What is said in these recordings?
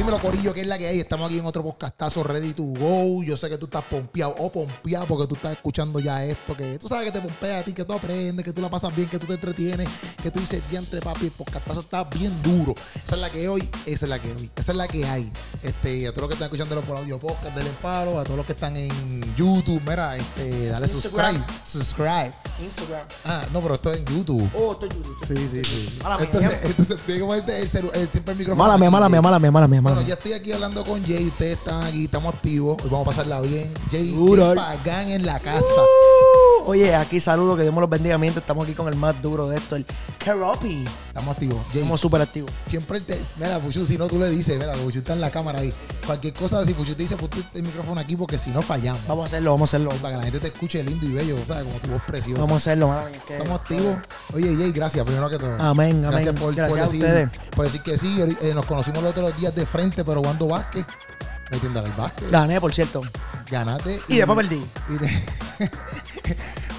Dímelo, Corillo, que es la que hay. Estamos aquí en otro podcastazo ready to go. Yo sé que tú estás pompeado o pompeado porque tú estás escuchando ya esto. Que tú sabes que te pompea a ti, que tú aprendes, que tú la pasas bien, que tú te entretienes, que tú dices, diantre, papi, el podcastazo está bien duro. Esa es la que hoy, esa es la que hoy, esa es la que hay. Este, a todos los que están escuchando por audio podcast del Emparo, a todos los que están en YouTube, mira, este, dale Instagram. subscribe. Subscribe. Instagram. Ah, no, pero esto es en YouTube. Oh, estoy YouTube. Sí, sí, sí. Mala mía, entonces, ya. entonces, tiene que ponerte el, el, siempre el micrófono. Mala mía, mala mía, mala mía, mala mía, mala Bueno, ya estoy aquí hablando con Jay. Ustedes están aquí, estamos activos. Hoy vamos a pasarla bien. Jay, Duro. Jay Pagán en la casa. Uh, Oye, aquí saludo, que Dios me los bendiga. Mientras estamos aquí con el más duro de esto, el Keropi. Estamos activos. Jay, Estamos súper activos. siempre te. Mira, Puchu, si no tú le dices, mira, Puchu está en la cámara ahí. Cualquier cosa, si Puchu te dice, ponte el micrófono aquí porque si no fallamos. Vamos a hacerlo, vamos a hacerlo. Para que la gente te escuche lindo y bello, ¿sabes? Como tu voz preciosa. Vamos a hacerlo, que- Estamos activos. Oye, Jay, gracias, primero que todo. Amén, Gracias por, Gracias por decir, ustedes. por decir que sí. Eh, nos conocimos los otros días de frente, pero jugando básquet. Metiendo al básquet. Gané, por cierto. Ganaste. Y después perdí. y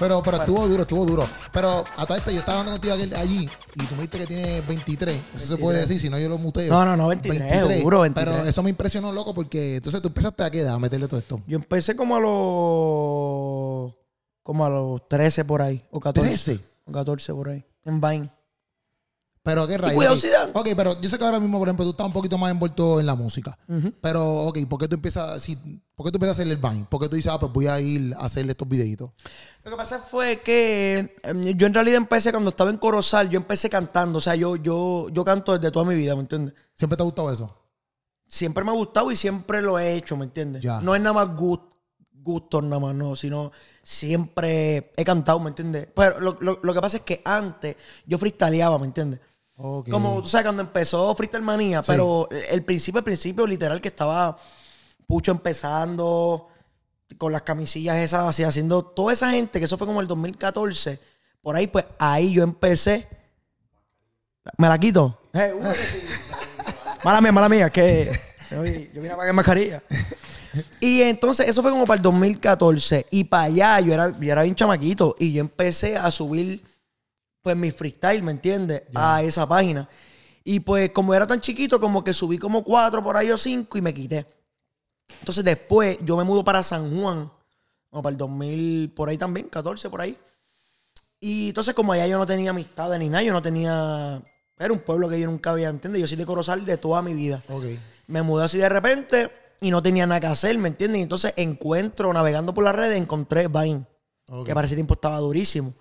pero pero estuvo duro, estuvo duro. Pero a todo esto, yo estaba hablando contigo aquel- allí y tú me dijiste que tienes 23. Eso se puede decir, si no yo lo muteo. No, no, no, 23, seguro, 23. Pero eso me impresionó, loco, porque entonces tú empezaste a qué edad a meterle todo esto. Yo empecé como a los. como a los 13 por ahí. O 14. 13. O 14 por ahí. En Vine. Pero qué rayos. cuidado, ok. Pero yo sé que ahora mismo, por ejemplo, tú estás un poquito más envuelto en la música. Pero, ok, ¿por qué tú empiezas, si, ¿por qué tú empiezas a hacerle el Vine? ¿Por qué tú dices, ah, pues voy a ir a hacerle estos videitos? Lo que pasa fue que eh, yo en realidad empecé cuando estaba en Corozal, yo empecé cantando. O sea, yo, yo, yo canto desde toda mi vida, ¿me entiendes? ¿Siempre te ha gustado eso? Siempre me ha gustado y siempre lo he hecho, ¿me entiendes? Ya. No es nada más gust- gustos, nada más, no, sino siempre he cantado, ¿me entiendes? Pero lo, lo- lo que pasa es que antes yo freestyleaba, ¿me entiendes? Como tú sabes, cuando empezó Freestyle Manía, pero el principio, el principio, literal, que estaba Pucho empezando con las camisillas esas, así, haciendo toda esa gente, que eso fue como el 2014, por ahí, pues ahí yo empecé. ¿Me la quito? Eh, mala mía, mala mía, que yo, vi- yo vine a pagar mascarilla. Y entonces, eso fue como para el 2014. Y para allá, yo era, yo era bien chamaquito. Y yo empecé a subir, pues, mi freestyle, ¿me entiendes? A esa página. Y pues, como era tan chiquito, como que subí como cuatro por ahí o cinco y me quité. Entonces, después, yo me mudo para San Juan. Como para el 2000, por ahí también, 14 por ahí. Y entonces, como allá yo no tenía amistades ni nada, yo no tenía. Era un pueblo que yo nunca había, ¿entiendes? Yo soy de Corozal de toda mi vida. Me mudé así de repente y no tenía nada que hacer, ¿me entiendes? Y entonces encuentro, navegando por las redes, encontré Vine, Ok. que para ese tiempo estaba durísimo.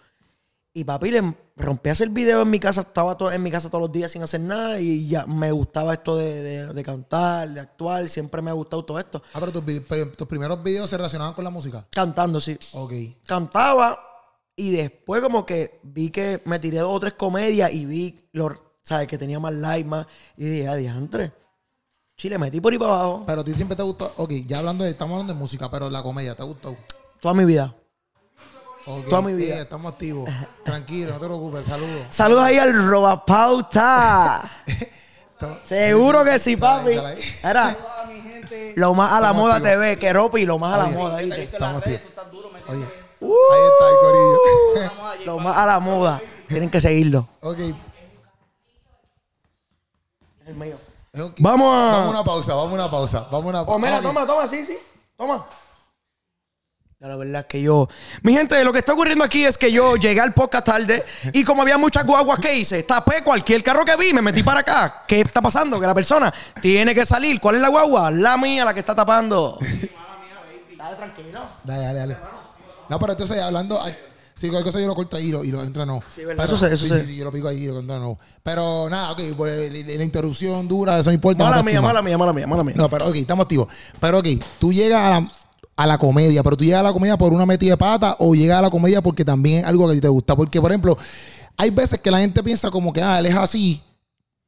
Y papi, le rompí a hacer video en mi casa, estaba to- en mi casa todos los días sin hacer nada y ya me gustaba esto de, de- de cantar, de actuar, siempre me ha gustado todo esto. Ah, pero tus, tus primeros videos se relacionaban con la música. Cantando, sí. Ok. Cantaba y después como que vi que me tiré dos o tres comedias y vi, los, ¿sabes? Que tenía más likes, más. Y dije, ah, diantre. Chile, metí por ahí para abajo Pero a ti siempre te gustó. Ok, ya hablando de. Estamos hablando de música, pero la comedia, ¿te gustó? toda mi vida. Ok, Toda mi vida. eh, estamos activos. Tranquilo, no te preocupes. Saludos. Saludos ahí al Robapauta. Seguro que sí, papi. Era lo más a la moda activos. TV, que ropa y lo más a la Oye, moda, ¿viste? Estamos activos. Oye, Uh, ahí está el corillo. lo más a la moda. Tienen que seguirlo. ok. El mío. Vamos a- Vamos a una pausa, vamos a una pausa. Vamos a una Oh, pausa. mira, toma, toma, sí, sí. Toma. La verdad es que yo. Mi gente, lo que está ocurriendo aquí es que yo llegué al podcast tarde y como había muchas guaguas que hice, tapé cualquier carro que vi, me metí para acá. ¿Qué está pasando? Que la persona tiene que salir. ¿Cuál es la guagua? La mía, la que está tapando. Dale, tranquilo. Dale, dale, dale. No, pero entonces hablando. Sí, cualquier cosa yo lo corto ahí y lo, y lo entra no. Sí, ¿verdad? Pero- Eso se- eso sí, se- sí, sí, yo lo pico ahí y lo entra no. Pero nada, ok, por el- la interrupción dura, eso no importa. Mala mía, mala mía, mala mía, mala mía. No, pero ok, estamos activos. Pero ok, tú llegas a la, a la comedia, pero tú llegas a la comedia por una metida de pata o llegas a la comedia porque también es algo que a ti te gusta. Porque, por ejemplo, hay veces que la gente piensa como que, ah, él es así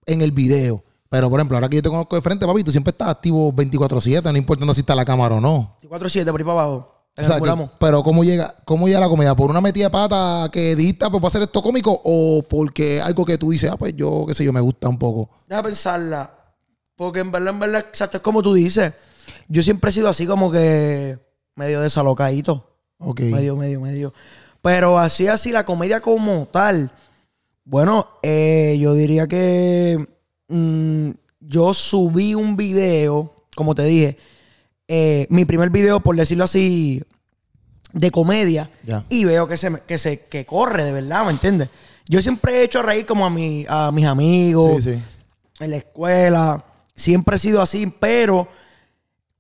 en el video. Pero, por ejemplo, ahora que yo te conozco de frente, papi, tú siempre estás activo 24-7, no importando si está la cámara o no. 4-7 por ahí para abajo. O sea, que- Triangulamos. pero ¿cómo llega, ¿cómo llega la comedia? ¿Por una metida de pata que edita pues, para hacer esto cómico o porque algo que tú dices, ah, pues yo, qué sé yo, me gusta un poco? Deja pensarla. Porque en verdad, en verdad, exacto, es como tú dices. Yo siempre he sido así como que medio desalocadito. Ok. Medio, medio, medio. Pero así, así, la comedia como tal. Bueno, eh, yo diría que mm, yo subí un video, como te dije, eh, mi primer video, por decirlo así, de comedia, y veo que se, que se que corre, de verdad, ¿me entiendes? Yo siempre he hecho reír como a, mi, a mis amigos, Sí, sí. en la escuela, siempre he sido así, pero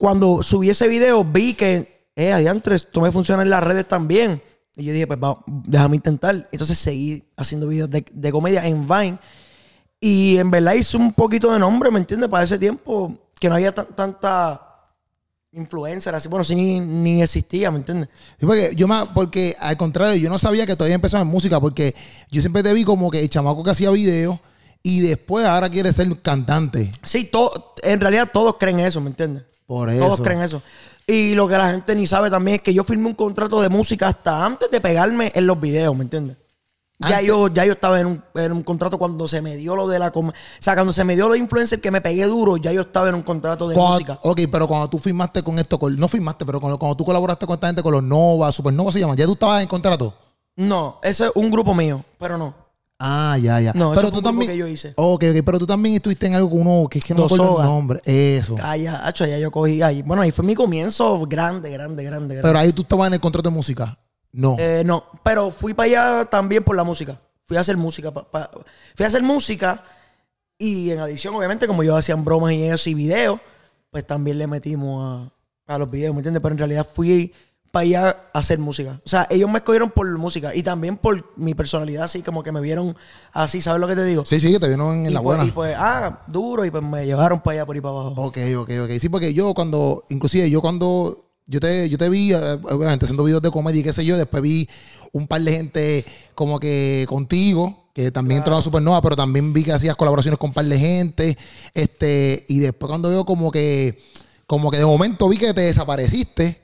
cuando subí ese video vi que, eh, adiantre, esto me funciona en las redes también. Y yo dije, pues va, déjame intentar. Entonces seguí haciendo videos de, de comedia en Vine. Y en verdad hice un poquito de nombre, ¿me entiendes? Para ese tiempo que no había tan- tanta influencer, así, bueno, sí ni, ni existía, ¿me entiendes? Sí, porque yo más, porque al contrario, yo no sabía que todavía empezaba en música, porque yo siempre te vi como que el chamaco que hacía videos y después ahora quiere ser cantante. Sí, to- en realidad todos creen eso, ¿me entiendes? Por eso. Todos creen eso. Y lo que la gente ni sabe también es que yo firmé un contrato de música hasta antes de pegarme en los videos, ¿me entiendes? Ya yo, ya yo estaba en un, en un contrato cuando se me dio lo de la... O sea, cuando se me dio lo de influencer que me pegué duro, ya yo estaba en un contrato de Cuando- música. ok, pero cuando tú firmaste con esto, con- no firmaste, pero cuando, cuando tú colaboraste con esta gente, con los Nova, Supernova se llaman, ¿ya tú estabas en contrato? No, ese es un grupo mío, pero no. Ah, ya, ya. No, eso pero fue un grupo que yo hice. Ok, ok, pero tú también estuviste en algo con uno que es que no me acuerdo el nombre. Eso. Calla, hacho, ya yo cogí ahí. Bueno, ahí fue mi comienzo grande, grande, grande, grande. Pero ahí tú estabas en el contrato de música. No. Eh, no, pero fui para allá también por la música. Fui a hacer música. pa- pa- fui a hacer música y en adición, obviamente, como yo hacían bromas y eso y videos, pues también le metimos a, a los videos, ¿me entiendes? Pero en realidad fui para allá a hacer música. O sea, ellos me escogieron por música y también por mi personalidad, así como que me vieron así, ¿sabes lo que te digo? sí, sí, que te vieron en y, la pues, buena. y pues, ah, duro, y pues me llevaron para allá por ahí para abajo. Ok, ok, ok. Sí, porque yo cuando, inclusive yo cuando, yo te, yo te vi, eh, obviamente, haciendo videos de comedia y qué sé yo, después vi un par de gente como que contigo, que también entró a Supernova, pero también vi que hacías colaboraciones con un par de gente, este, y después cuando veo como que, como que de momento vi que te desapareciste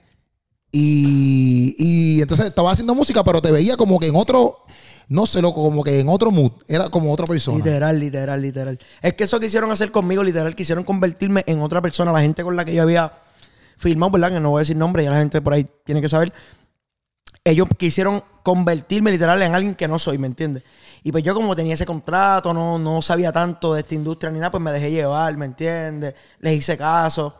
y, y entonces estaba haciendo música, pero te veía como que en otro, no sé, loco, como que en otro mood, era como otra persona. Literal, literal, literal. Es que eso quisieron hacer conmigo, literal, quisieron convertirme en otra persona. La gente con la que yo había filmado, ¿verdad? Que no voy a decir nombre, ya la gente por ahí tiene que saber. Ellos quisieron convertirme literal en alguien que no soy, ¿me entiendes? Y pues yo como tenía ese contrato, no, no sabía tanto de esta industria ni nada, pues me dejé llevar, ¿me entiendes? Les hice caso.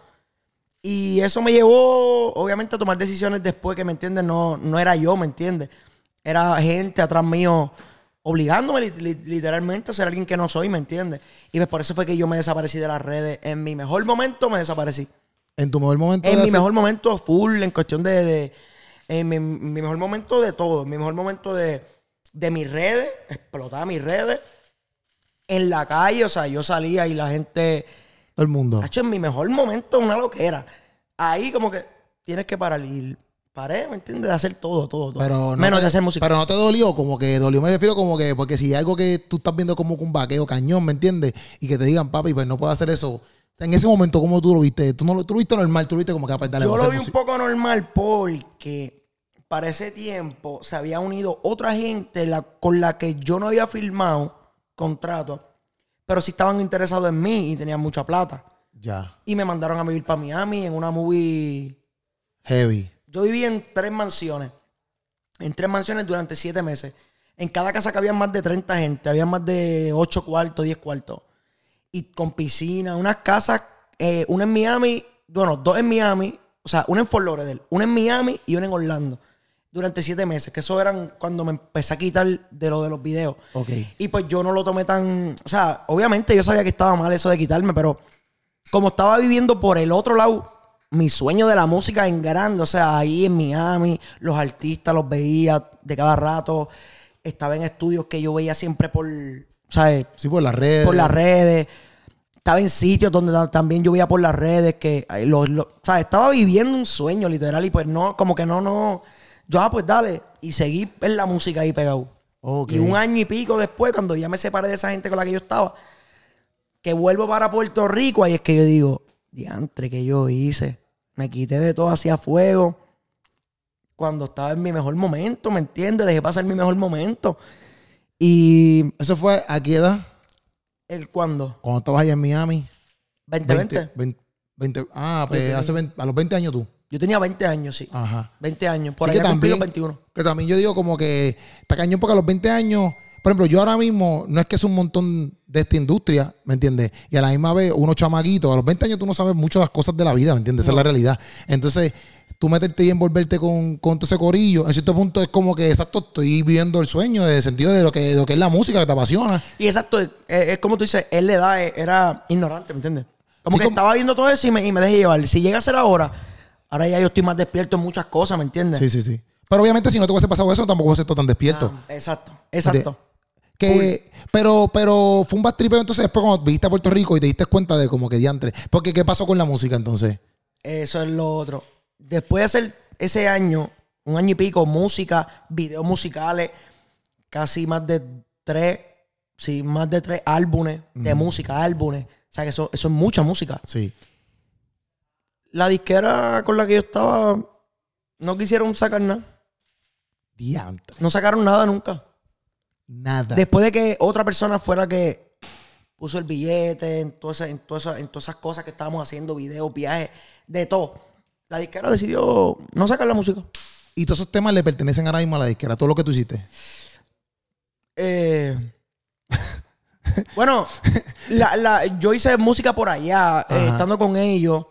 Y eso me llevó, obviamente, a tomar decisiones después que, ¿me entiendes? No, no era yo, ¿me entiendes? Era gente atrás mío obligándome li- li- literalmente a ser alguien que no soy, ¿me entiendes? Y pues por eso fue que yo me desaparecí de las redes. En mi mejor momento me desaparecí. En tu mejor momento. En mi hacer- mejor momento full, en cuestión de... de- en mi, mi mejor momento de todo. En mi mejor momento de, de mis redes, explotaba mis redes. En la calle, o sea, yo salía y la gente... Todo el mundo. Hacho, en mi mejor momento, una loquera. Ahí como que tienes que parar. Y paré, ¿me entiendes? De hacer todo, todo, todo. Pero no Menos te- de hacer música. Pero no te dolió, como que dolió, me refiero como que, porque si hay algo que tú estás viendo como que un vaqueo cañón, ¿me entiendes? Y que te digan, papi, pues no puedo hacer eso. En ese momento, ¿cómo tú lo viste? Tú no lo tú lo viste normal, tú lo viste como que, ah, pues, dale, Yo lo vi un poco normal porque para ese tiempo se había unido otra gente la- con la que yo no había firmado contrato, pero sí estaban interesados en mí y tenían mucha plata. Ya, Y me mandaron a vivir para Miami en una movie. heavy. Yo viví en tres mansiones. En tres mansiones durante siete meses. En cada casa que había más de 30 gente. Había más de 8 cuartos, 10 cuartos. Y con piscina. Unas casas, eh, una en Miami, bueno, dos en Miami. O sea, una en Fort Lauderdale, una en Miami y una en Orlando. Durante siete meses. Que eso eran cuando me empecé a quitar de lo de los videos. Ok. Y pues yo no lo tomé tan. O sea, obviamente yo sabía que estaba mal eso de quitarme, pero como estaba viviendo por el otro lado, mi sueño de la música en grande, o sea, ahí en Miami, los artistas los veía de cada rato. Estaba en estudios que yo veía siempre por. ¿Sabes? Sí, por las redes. por las redes. Estaba en sitios donde ta- también yo veía por las redes que los, los- o sea, estaba viviendo un sueño literal y pues no, como que no, no. Yo, ah, pues dale. Y seguí en la música ahí pegado. Y un año y pico después, cuando ya me separé de esa gente con la que yo estaba, que vuelvo para Puerto Rico, ahí es que yo digo, diantre, que yo hice? Me quité de todo hacia fuego. Cuando estaba en mi mejor momento, ¿me entiendes? Dejé pasar mi mejor momento. Y Eso fue a qué edad? el cuando Cuando estabas allá en Miami. 2020. 20, 20, ah, pues 20. hace 20 a los 20 años tú. Yo tenía 20 años, sí. Ajá. 20 años. Por Sí, ahí también- 21. Que también yo digo como que está cañón porque a los 20 años, por ejemplo, yo ahora mismo no es que es un montón de esta industria, ¿me entiendes? Y a la misma vez, unos chamaquitos, a los 20 años tú no sabes mucho las cosas de la vida, ¿me entiendes? Esa es la realidad. Entonces, tú meterte y envolverte con, con todo ese corillo, en cierto punto es como que, exacto, estoy viviendo el sueño, en el sentido de lo que, de lo que es la música que te apasiona. Y exacto, es, es como tú dices, él le da, eh, era ignorante, ¿me entiendes? Como Sí, que como- estaba viendo todo eso y me, y me dejé llevar. Si llega a ser ahora, ahora ya yo estoy más despierto en muchas cosas, ¿me entiendes? Sí, sí, sí. Pero obviamente, si no te hubiese pasado eso, tampoco hubiese estado tan despierto. Ah, exacto, exacto. Que, pero, pero fue un bad tripeo entonces después cuando viniste a Puerto Rico y te diste cuenta de como que diantre. Porque, ¿qué pasó con la música entonces? Eso es lo otro. Después de hacer ese año, un año y pico, música, videos musicales, casi más de tres, sí, más de tres álbumes de música, álbumes. O sea que eso, eso es mucha música. Sí. La disquera con la que yo estaba no quisieron sacar nada. Diantre. No sacaron nada nunca. Nada. Después de que otra persona fuera que puso el billete, en todas esas, en todas esas- en todas esas cosas que estábamos haciendo, videos, viajes, de todo. La disquera decidió no sacar la música. Y todos esos temas le pertenecen ahora mismo a la disquera, todo lo que tú hiciste. Eh, bueno, la- la- yo hice música por allá, eh, estando con ellos,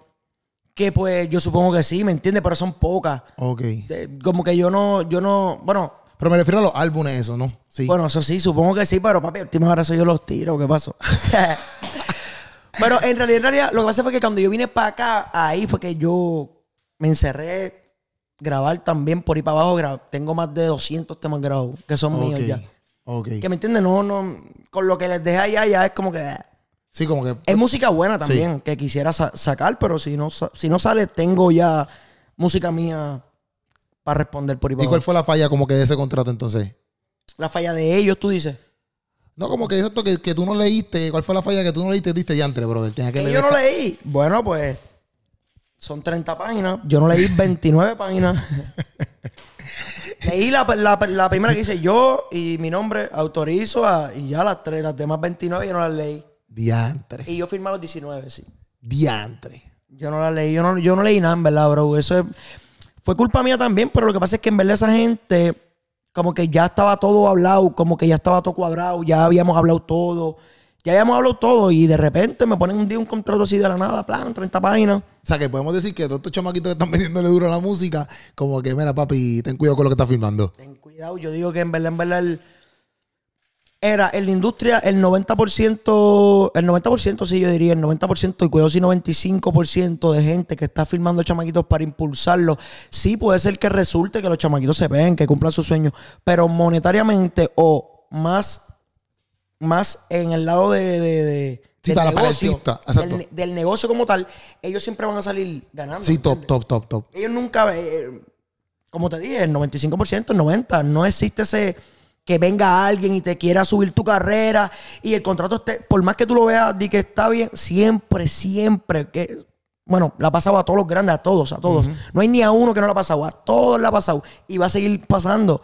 que pues yo supongo que sí, ¿me entiendes? Pero son pocas. Ok. De- como que yo no, yo no, bueno, Pero me refiero a los álbumes, eso, ¿no? Sí. Bueno, eso sí, supongo que sí, pero papi, última hora yo los tiro, ¿qué pasó? pero en realidad, en realidad, lo que pasa fue que cuando yo vine para acá, ahí fue que yo me encerré grabar también por ahí para abajo. Tengo más de 200 temas grabados, que son míos ya. Ok. Que me entiendes, no, no, con lo que les dejé allá ya es como que... eh. Sí, como que. Es música buena también, que quisiera sa- sacar, pero si no, si no sale, tengo ya música mía para responder por ahí ¿Y cuál fue la falla como que de ese contrato entonces? La falla de ellos, tú dices. No, como que eso que, que tú no leíste. ¿Cuál fue la falla que tú no leíste? Diste diantre, brother. Tenía que Que leer yo no esta- leí. Bueno, pues son 30 páginas. Yo no leí 29 páginas. leí la, la- la primera que dice yo y mi nombre autorizo a, y ya las tres, las demás 29 yo no las leí. Diantre. Y yo firmé los 19, sí. Diantre. Yo no las leí, yo no, yo no leí nada, en verdad, bro. Eso es- fue culpa mía también, pero lo que pasa es que en verdad esa gente, como que ya estaba todo hablado, como que ya estaba todo cuadrado, ya habíamos hablado todo, ya habíamos hablado todo, y de repente me ponen un día un contrato así de la nada, plan, 30 páginas. O sea, que podemos decir que todos estos chamaquitos que están metiéndole duro a la música, como que, mira, papi, ten cuidado con lo que estás filmando. Ten cuidado, yo digo que en verdad, en verdad, el- era en la industria el 90%, el 90% sí, yo diría, el 90%, y cuidado si 95% de gente que está filmando chamaquitos para impulsarlos. Sí, puede ser que resulte que los chamaquitos se ven, que cumplan sus sueños, pero monetariamente o más, más en el lado de, de- de- Sí, del, para- para el negocio, artista, exacto. del, del negocio como tal, ellos siempre van a salir ganando. Sí, ¿me top, top, top, top. ellos nunca, eh, como te dije, el 95%, el 90%, no existe ese que venga alguien y te quiera subir tu carrera y el contrato esté, por más que tú lo veas, di que está bien, siempre, siempre, que, bueno, la ha pasado a todos los grandes, a todos, a todos. No hay ni a uno que no la ha pasado, a todos la ha pasado y va a seguir pasando.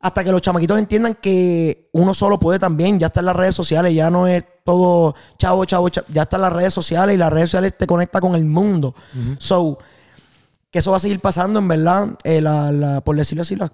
Hasta que los chamaquitos entiendan que uno solo puede también, ya está en las redes sociales, ya no es todo chavo, chavo, chavo, ya está en las redes sociales y las redes sociales te conecta con el mundo. So, que eso va a seguir pasando, en verdad, eh, la, la- por decirlo así, las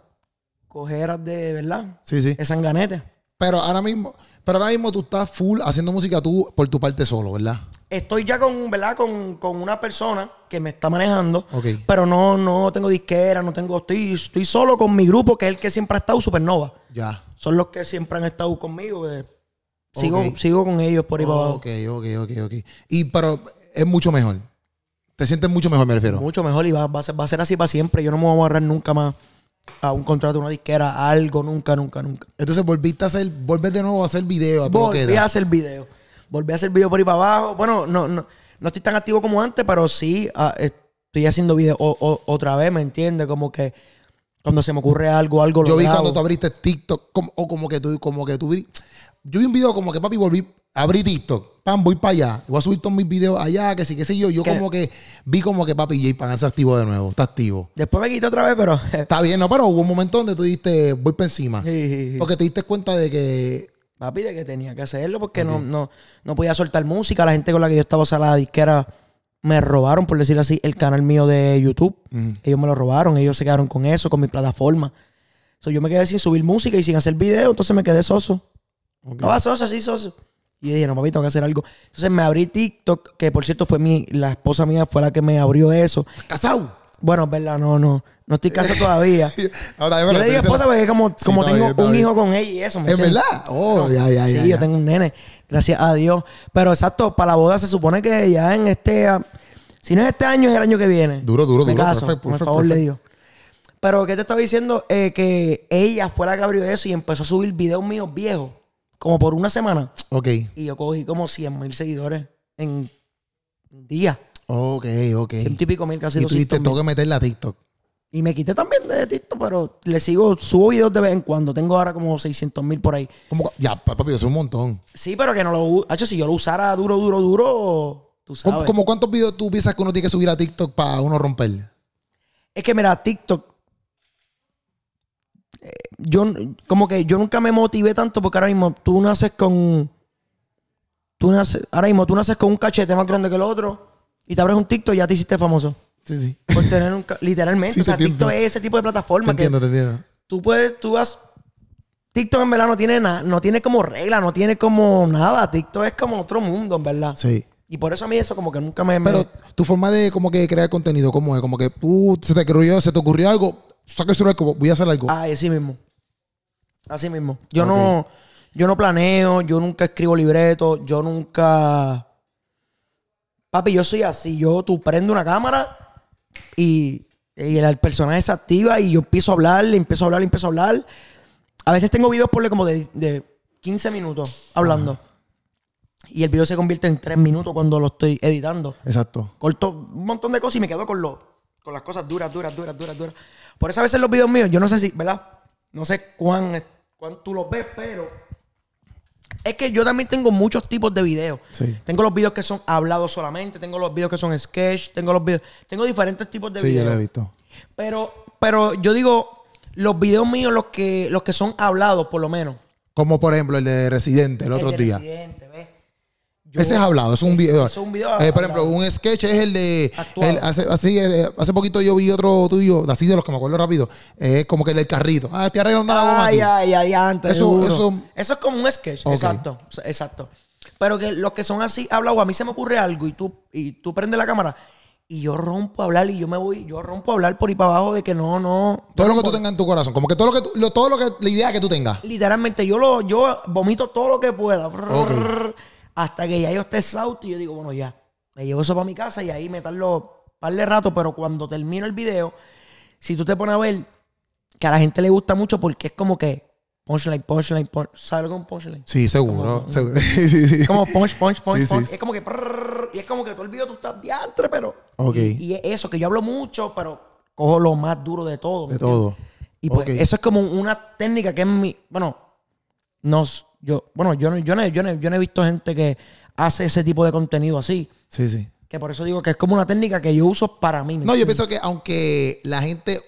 cogeras de, ¿verdad? Sí, sí. Es sanganete. Pero ahora mismo, pero ahora mismo tú estás full haciendo música tú por tu parte solo, ¿verdad? Estoy ya con, ¿verdad? Con, con una persona que me está manejando, Ok. pero no, no tengo disquera, no tengo, estoy, estoy solo con mi grupo, que es el que siempre ha estado, Supernova. Ya. Son los que siempre han estado conmigo. que Sigo, sigo con ellos por ahí para abajo. Ok, ok, ok, ok. Y pero es mucho mejor. Te sientes mucho mejor, me refiero. Mucho mejor y va, va a ser, va a ser así para siempre. Yo no me voy a agarrar nunca más a un contrato, una disquera, a algo, nunca, nunca, nunca. Entonces volviste a hacer, vuelves de nuevo a hacer video a Volví a hacer video. Volví a hacer video por ahí para abajo. Bueno, no, no, no estoy tan activo como antes, pero sí ah, estoy haciendo video o- o- otra vez, ¿me entiendes? Como que cuando se me ocurre algo, algo lo Yo vi grabo. cuando tú abriste TikTok, como- o como que tú, como que tú Yo vi un video como que papi volví, abrí TikTok, pam, voy para allá. Voy a subir todos mis videos allá, que sí, qué sé yo. Yo ¿Qué? como que vi como que papi J Pan está activo de nuevo, está activo. Después me quité otra vez, pero... Está bien, no, pero hubo un momento donde tú diste, voy para encima. Sí, sí, sí. Porque te diste cuenta de que. Papi, de que tenía que hacerlo porque no, no, no podía soltar música. La gente con la que yo estaba, la disquera, me robaron, por decirlo así, el canal mío de YouTube. Mm. Ellos me lo robaron, ellos se quedaron con eso, con mi plataforma. So, yo me quedé sin subir música y sin hacer video, entonces me quedé soso. Ok. Estaba soso, así soso. Y yo dije, no, papi, tengo que hacer algo. Entonces me abrí TikTok, que por cierto fue mi, la esposa mía fue la que me abrió eso. ¿Casado? Bueno, es verdad, no, no. No estoy casado todavía. No, Yo le dije referirse esposa porque como, Sí, como tengo bien, un bien. hijo con ella y eso. ¿me ¿Es entiendes? verdad? Oh, ya, ya, Sí, ya. yo tengo un nene. Gracias a Dios. Pero exacto, para la boda se supone que ya en este... Si no es este año, es el año que viene. Duro, duro, Me duro. caso, Perfecto, por perfecto, favor de perfecto. Dios. Pero, ¿qué te estaba diciendo? Eh, que ella fue la que abrió eso y empezó a subir videos míos viejos. Como por una semana. Ok, Y yo cogí como 100 mil seguidores en un día. ok, ok. Ciento y pico mil, casi Y tú 200 dijiste, mil. tengo que meterla a TikTok. Y me quité también de TikTok, pero le sigo, subo videos de vez en cuando. Tengo ahora como 600 mil por ahí. Como, que- ya, pa- papi, eso es un montón. Sí, pero que no lo... u- Hacho, si yo lo usara duro, duro, duro, tú sabes. ¿Cómo, cuántos videos tú piensas que uno tiene que subir a TikTok para uno romperle? Es que mira, TikTok. Yo como que yo nunca me motivé tanto porque ahora mismo tú naces con. Tú naces, ahora mismo tú naces con un cachete más grande que el otro y te abres un TikTok y ya te hiciste famoso. Sí, sí. Por tener un literalmente. Sí, o sea, te. TikTok es ese tipo de Te plataforma que entiendo, te entiendo. tú puedes, tú vas. TikTok en verdad no tiene nada, no tiene como regla, no tiene como nada. TikTok es como otro mundo, en verdad. Sí. Y por eso a mí eso como que nunca me. me- Pero tu forma de como que crear contenido, ¿cómo es? Como que tú se te ocurrió, se te ocurrió algo, saca el celular, voy a hacer algo. Ah, así mismo. Así mismo. Yo no, yo no planeo, yo nunca escribo libretos, yo nunca. Papi, yo soy así. Yo, tú prende una cámara y, y el personaje se activa y yo empiezo a hablar, le empiezo a hablar, le empiezo a hablar. A veces tengo videos por como de, de 15 minutos hablando. Y el video se convierte en 3 minutos cuando lo estoy editando Exacto. corto un montón de cosas y me quedo con lo, con las cosas duras, duras, duras, duras, duras. Por eso a veces los videos míos, yo no sé si, ¿verdad? No sé cuán, cuán tú los ves, pero es que yo también tengo muchos tipos de videos. Sí. Tengo los videos que son hablados solamente, tengo los videos que son sketch, tengo los videos, tengo diferentes tipos de Sí, yo videos. lo he visto. Pero, pero yo digo, los videos míos, los que, los que son hablados, por lo menos. Como por ejemplo el de Residente el El otro de día. Residente, ¿ves? Yo- Ese es hablado, es un video. es un video Eh, por ejemplo, un sketch es el de. El- hace, así, eh, hace poquito yo vi otro tuyo, así de los que me acuerdo rápido. Es como que el del carrito. Ah, estoy arreglando la goma. Ay, ay, ay, antes. Eso- Eso, eso- es como un sketch. Exacto. Exacto. Pero que los que son así, hablados, a mí se me ocurre algo y tú, y tú prendes la cámara y yo rompo a hablar y yo me voy, yo rompo a hablar por ahí para abajo de que no, no. Todo lo que tú tengas en tu corazón. Como que todo lo que tú- lo- todo lo que, la idea que tú tengas. Literalmente, yo lo, yo vomito todo lo que pueda. Hasta que ya yo esté sauto y yo digo, bueno, ya. Me llevo eso para mi casa y ahí me tardo un par de rato, pero cuando termino el video, si tú te pones a ver que a la gente le gusta mucho porque es como que punchline, punchline, punch, ¿sabes lo que es un punchline? Sí, seguro. seguro. Sí, sí. Es como punch, punch, punch, Sí, punch. sí. Es como que y es como que todo el video tú estás diantre, pero. Ok. Y, y es eso, que yo hablo mucho, pero cojo lo más duro de todo. ¿me De todo. Y pues eso es como una técnica que es mi. Bueno, nos, yo, bueno, yo no, yo, no, yo, no, yo no he visto gente que hace ese tipo de contenido así. Sí, sí. Que por eso digo que es como una técnica que yo uso para mí. ¿me No, yo pienso que aunque la gente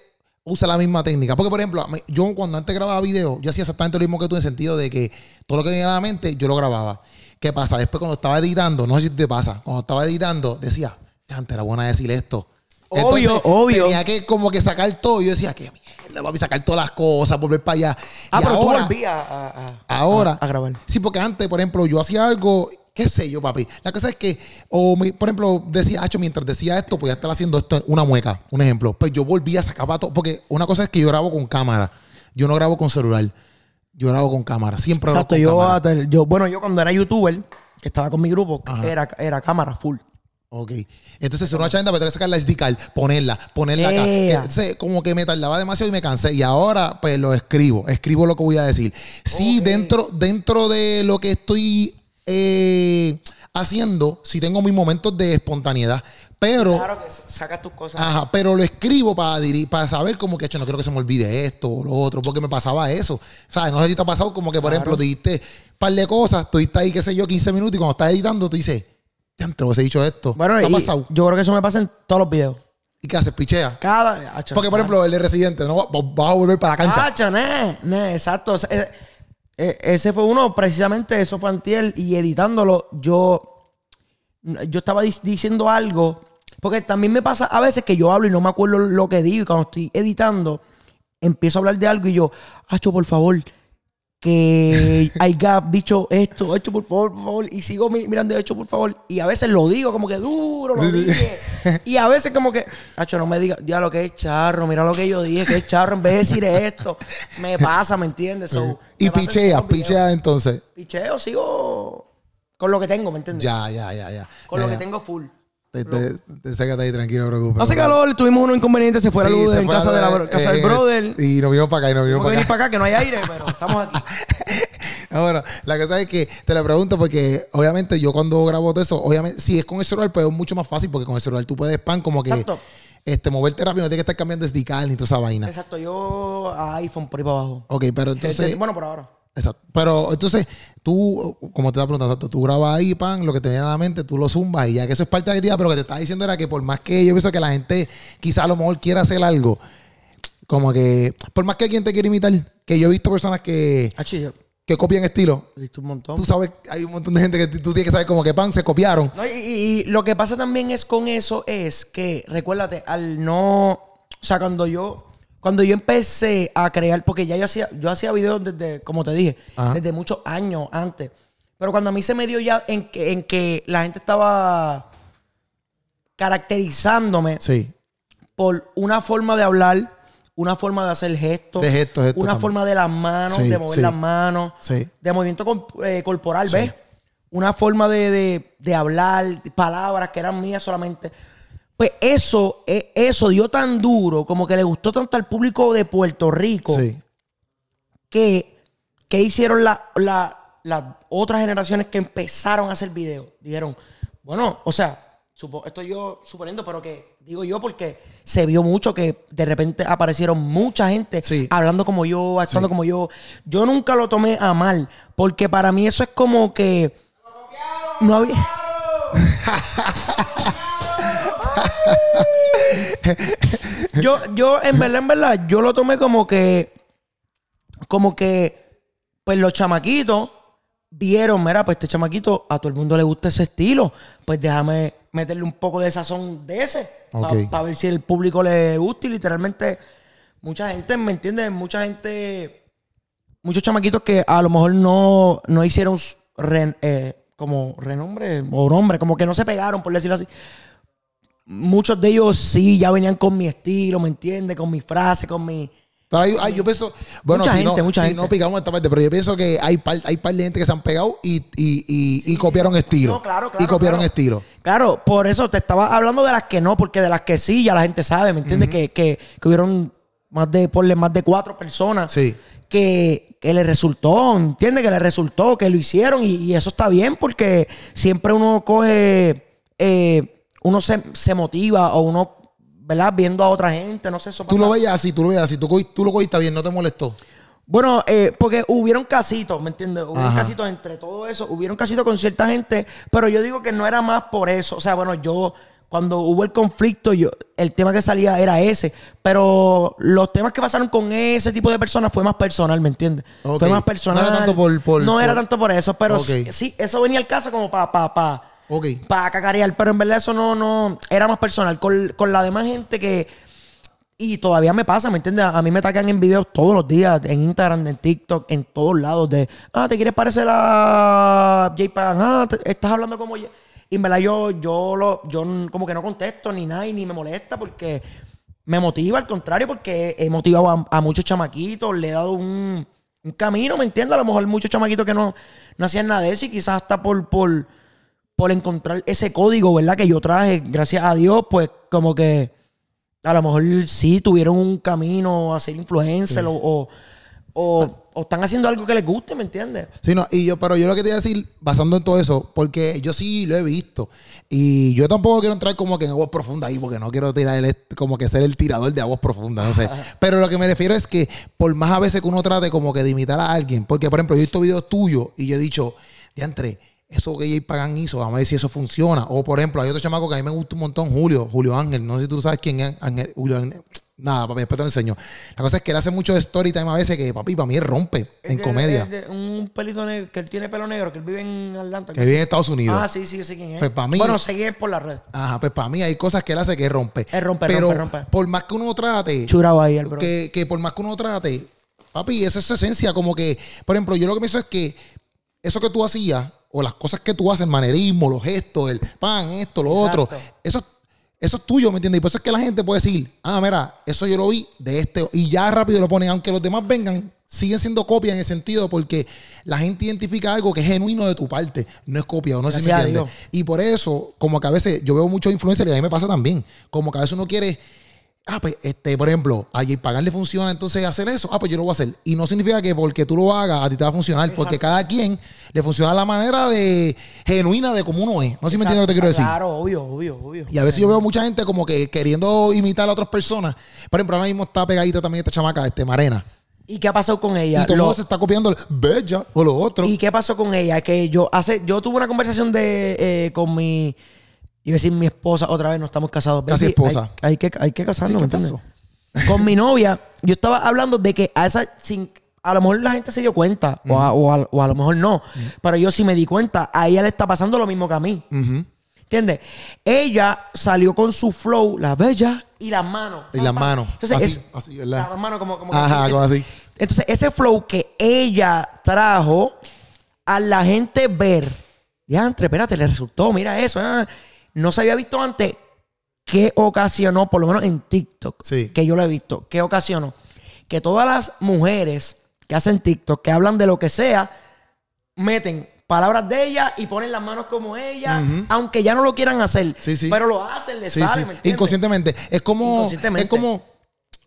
usa la misma técnica, porque por ejemplo, yo cuando antes grababa video, yo hacía exactamente lo mismo que tú en el sentido de que todo lo que venía a la mente, yo lo grababa. ¿Qué pasa? Después cuando estaba editando, no sé si te pasa, cuando estaba editando, decía, antes era buena decir esto. Obvio, obvio. Tenía que como que sacar todo. Y yo decía, qué mierda, papi, sacar todas las cosas, volver para allá. Ah, Y pero tú ahora- volvías a, a- Ahora. a, a grabar. Sí, porque antes, por ejemplo, yo hacía algo, qué sé yo, papi. La cosa es que, o mi- por ejemplo, decía, Hacho, mientras decía esto, ya estar haciendo esto, una mueca, un ejemplo. Pues yo volvía a sacar todo, porque una cosa es que yo grabo con cámara. Yo no grabo con celular. Yo grabo con cámara. Siempre grabo Exacto, con yo, cámara. yo, bueno, yo cuando era youtuber, que estaba con mi grupo, Ajá. era, era cámara full. Ok. Entonces, si una chanda, pues tengo que sacar la SD card, ponerla, ponerla acá. Que, entonces, como que me tardaba demasiado y me cansé. Y ahora, pues lo escribo. Escribo lo que voy a decir. Sí, dentro, dentro de lo que estoy eh, haciendo, sí tengo mis momentos de espontaneidad. Pero. Claro que sacas tus cosas. Ajá, pero lo escribo para, diri- para saber como que, "Che, no quiero que se me olvide esto o lo otro, porque me pasaba eso. O sea, no sé si te ha pasado como que, por Claro. ejemplo, dijiste un par de cosas, estuviste ahí, qué sé yo, 15 minutos y cuando estás editando, tú dices, ya entre he dicho esto. Bueno, ¿Te ha y pasado? yo creo que eso me pasa en todos los videos. ¿Y qué haces? Pichea. Cada. acho, Porque, por ejemplo, el de Residente, no Va- vas a volver para la cancha. Acho, ne, ne, exacto. Eh, eh, ese fue uno, precisamente, eso fue antier. Y editándolo, yo, yo estaba di- diciendo algo. Porque también me pasa a veces que yo hablo y no me acuerdo lo que digo. Y cuando estoy editando, empiezo a hablar de algo y yo, Acho, por favor, que haya dicho esto, hecho por favor, por favor, y sigo mi- mirando hecho por favor, y a veces lo digo como que duro, lo dije, y a veces como que, hacho, no me diga, ya lo que es charro, mira lo que yo dije, que es charro, en vez de decir esto, me pasa, ¿me entiendes? So, Y en pichea, pichea entonces. Picheo, sigo con lo que tengo, ¿me entiendes? Ya, ya, ya, ya. Con Ya, lo que ya. tengo full. Te, te, te sácate ahí, tranquilo, no preocupes. Hace calor, tuvimos unos inconvenientes, se fue la luz en casa, de la, casa del eh, brother. Y nos vinimos para acá y nos que para venir acá. para acá, que no hay aire, pero estamos aquí. Ahora, la cosa es que te la pregunto porque obviamente yo cuando grabo todo eso, obviamente si es con el celular, pues es mucho más fácil porque con el celular tú puedes pan como que Exacto. este moverte rápido, no tienes que estar cambiando SD card ni toda esa vaina. Exacto, yo a iPhone por ahí para abajo. Ok, pero entonces, Este, bueno, por ahora. Exacto. Pero entonces tú, como te estaba preguntando, tú grabas ahí, pan, lo que te viene a la mente, tú lo zumbas y ya que eso es parte de la actividad, pero lo que te estaba diciendo era que por más que yo pienso que la gente quizá a lo mejor quiera hacer algo, como que, por más que alguien te quiera imitar, que yo he visto personas que, yo que copian estilo, he visto un montón. tú sabes, hay un montón de gente que tú tienes que saber como que pan, se copiaron. No, y, y- y lo que pasa también es con eso es que, recuérdate, al no. O sea, cuando yo. Cuando yo empecé a crear, porque ya yo hacía, yo hacía videos desde, como te dije, Ajá. desde muchos años antes. Pero cuando a mí se me dio ya en que, en que la gente estaba caracterizándome Sí. por una forma de hablar, una forma de hacer gestos, De gestos, gestos una también. forma de las manos, Sí, de mover sí. las manos, de movimiento eh, corporal, ¿ves? Una forma de, de- de hablar, palabras que eran mías solamente. Pues eso, eh, eso dio tan duro, como que le gustó tanto al público de Puerto Rico, Sí. que, que hicieron la- la- las otras generaciones que empezaron a hacer videos. Dijeron, bueno, o sea, supo- estoy yo suponiendo, pero que digo yo porque se vio mucho que de repente aparecieron mucha gente Sí. hablando como yo, actuando Sí. como yo. Yo nunca lo tomé a mal, porque para mí eso es como que no había... yo, yo, en verdad, en verdad, yo lo tomé como que, como que, pues los chamaquitos vieron, mira, pues este chamaquito, a todo el mundo le gusta ese estilo, pues déjame meterle un poco de sazón de ese, para ver si el público le gusta y literalmente, mucha gente, ¿me entiendes? Mucha gente, muchos chamaquitos que a lo mejor no, no hicieron re- eh, como renombre o nombre, como que no se pegaron, por decirlo así muchos de ellos sí ya venían con mi estilo, ¿me entiendes? Con mi frase, con mi... Pero hay- hay- yo pienso, bueno, Mucha si, gente, no, mucha si gente. no picamos esta parte, pero yo pienso que hay par, hay par de gente que se han pegado y, y, y, y copiaron estilo. No, claro, claro, Y copiaron claro. estilo. Claro, por eso te estaba hablando de las que no, porque de las que sí ya la gente sabe, ¿me entiendes? que, que, que hubieron más de, ponle más de cuatro personas Sí. que, que le resultó, ¿entiendes? Que le resultó, que lo hicieron y, y eso está bien porque siempre uno coge, eh, uno se, se motiva o uno, ¿verdad? Viendo a otra gente, no sé, eso Tú pasa. lo veías así, tú lo veías así, tú, tú lo cogiste bien, no te molestó. Bueno, eh, porque hubieron casitos, ¿me entiendes? Hubieron Ajá. casitos entre todo eso, hubieron casitos con cierta gente, pero yo digo que no era más por eso. O sea, bueno, yo, cuando hubo el conflicto, yo, el tema que salía era ese, pero los temas que pasaron con ese tipo de personas fue más personal, ¿me entiendes? Ok. Fue más personal. No era tanto por- por- No era por- tanto por eso, pero Ok. sí, sí, eso venía al caso como para... Pa, pa, Ok. para cacarear, pero en verdad eso no, no, era más personal. Con, con la demás gente que, y todavía me pasa, ¿me entiendes? A mí me atacan en videos todos los días, en Instagram, en TikTok, en todos lados, de, ah, ¿te quieres parecer a J Pan? Ah, estás hablando como... J-". Y en verdad yo, yo, lo, yo como que no contesto ni nada y ni me molesta porque me motiva, al contrario, porque he motivado a, muchos chamaquitos, le he dado un, camino, ¿me entiendes? A lo mejor muchos chamaquitos que no, no hacían nada de eso y quizás hasta por por encontrar ese código, ¿verdad? Que yo traje, gracias a Dios, pues como que a lo mejor sí tuvieron un camino a ser influencer o, o, o- o están haciendo algo que les guste, ¿me entiendes? Sí, no, y yo, pero yo lo que te iba a decir, basando en todo eso, porque yo sí lo he visto. Y yo tampoco quiero entrar como que en aguas profundas ahí, porque no quiero tirar el, como que ser el tirador de aguas profundas, no sé. Pero lo que me refiero es que por más a veces que uno trate como que de imitar a alguien, porque por ejemplo, yo he visto videos tuyos y yo he dicho, diantre, eso que Jay Pagan hizo, vamos a ver si eso funciona. O por ejemplo, hay otro chamaco que a mí me gusta un montón, Julio, Julio Ángel, no sé si tú sabes quién es Ángel, Julio Ángel. Nada, papi, después te lo enseño. La cosa es que él hace mucho de story time a veces que, papi, para mí él rompe en comedia. un pelito negro, que él tiene pelo negro, que él vive en Atlanta. Que vive en Estados Unidos. Ah, sí, sí, yo sé quién es. Pues mí- Bueno, seguí por la red. Ajá, pues para mí hay cosas que él hace que rompe. Él rompe, Pero rompe, rompe. por más que uno trate, Churado ahí, el bro. que, que por más que uno trate, Papi, esa es su esencia. Como que, por ejemplo, yo lo que pienso es que eso que tú hacías, o las cosas que tú haces, el manerismo, los gestos, el pan, esto, lo otro, eso, eso es tuyo, ¿me entiendes? Y por eso es que la gente puede decir, ah, mira, eso yo lo vi de este, y ya rápido lo ponen, aunque los demás vengan, siguen siendo copias en el sentido porque la gente identifica algo que es genuino de tu parte, no es copia, o no sé si me entiendes. Y por eso, como que a veces yo veo muchos influencers y a mí me pasa también, como que a veces uno quiere, ah, pues, este, por ejemplo, a J Pagan le funciona entonces hacer eso, ah, pues yo lo voy a hacer. Y no significa que porque tú lo hagas a ti te va a funcionar, porque cada quien le funciona la manera de genuina de cómo uno es. No sé si me entiendes lo que te quiero decir. Claro, obvio, obvio, obvio. Y a veces yo veo mucha gente como que queriendo imitar a otras personas. Por ejemplo, ahora mismo está pegadita también esta chamaca, este Marena. ¿Y qué pasó con ella? y todo Lo- se está copiando el bella o lo otro. ¿Y qué pasó con ella? Que yo hace, yo tuve una conversación de eh, con mi, a decir mi esposa, otra vez no estamos casados. Casi Baby, esposa. Hay, hay que, hay que Sí, casarnos, ¿qué ¿me entiendes? pasó? Con mi novia, yo estaba hablando de que a esa, sin, a lo mejor la gente se dio cuenta, o, a, o a- o a lo mejor no, pero yo sí me di cuenta, a ella le está pasando lo mismo que a mí. Ujú. ¿Entiendes? Ella salió con su flow, la bella y las manos. Y las manos. Entonces, Así, es- así, ¿verdad? Las manos como, como Ajá, así. como así. Entonces, ese flow que ella trajo a la gente ver, diantre, espérate, le resultó, mira eso, ah, no se había visto antes. ¿Qué ocasionó, por lo menos en TikTok, Sí. que yo lo he visto, qué ocasionó? Que todas las mujeres que hacen TikTok, que hablan de lo que sea, meten palabras de ella y ponen las manos como ella, aunque ya no lo quieran hacer. Sí, sí. Pero lo hacen, les sale. ¿me? Inconscientemente. Es como. Inconscientemente. Es como.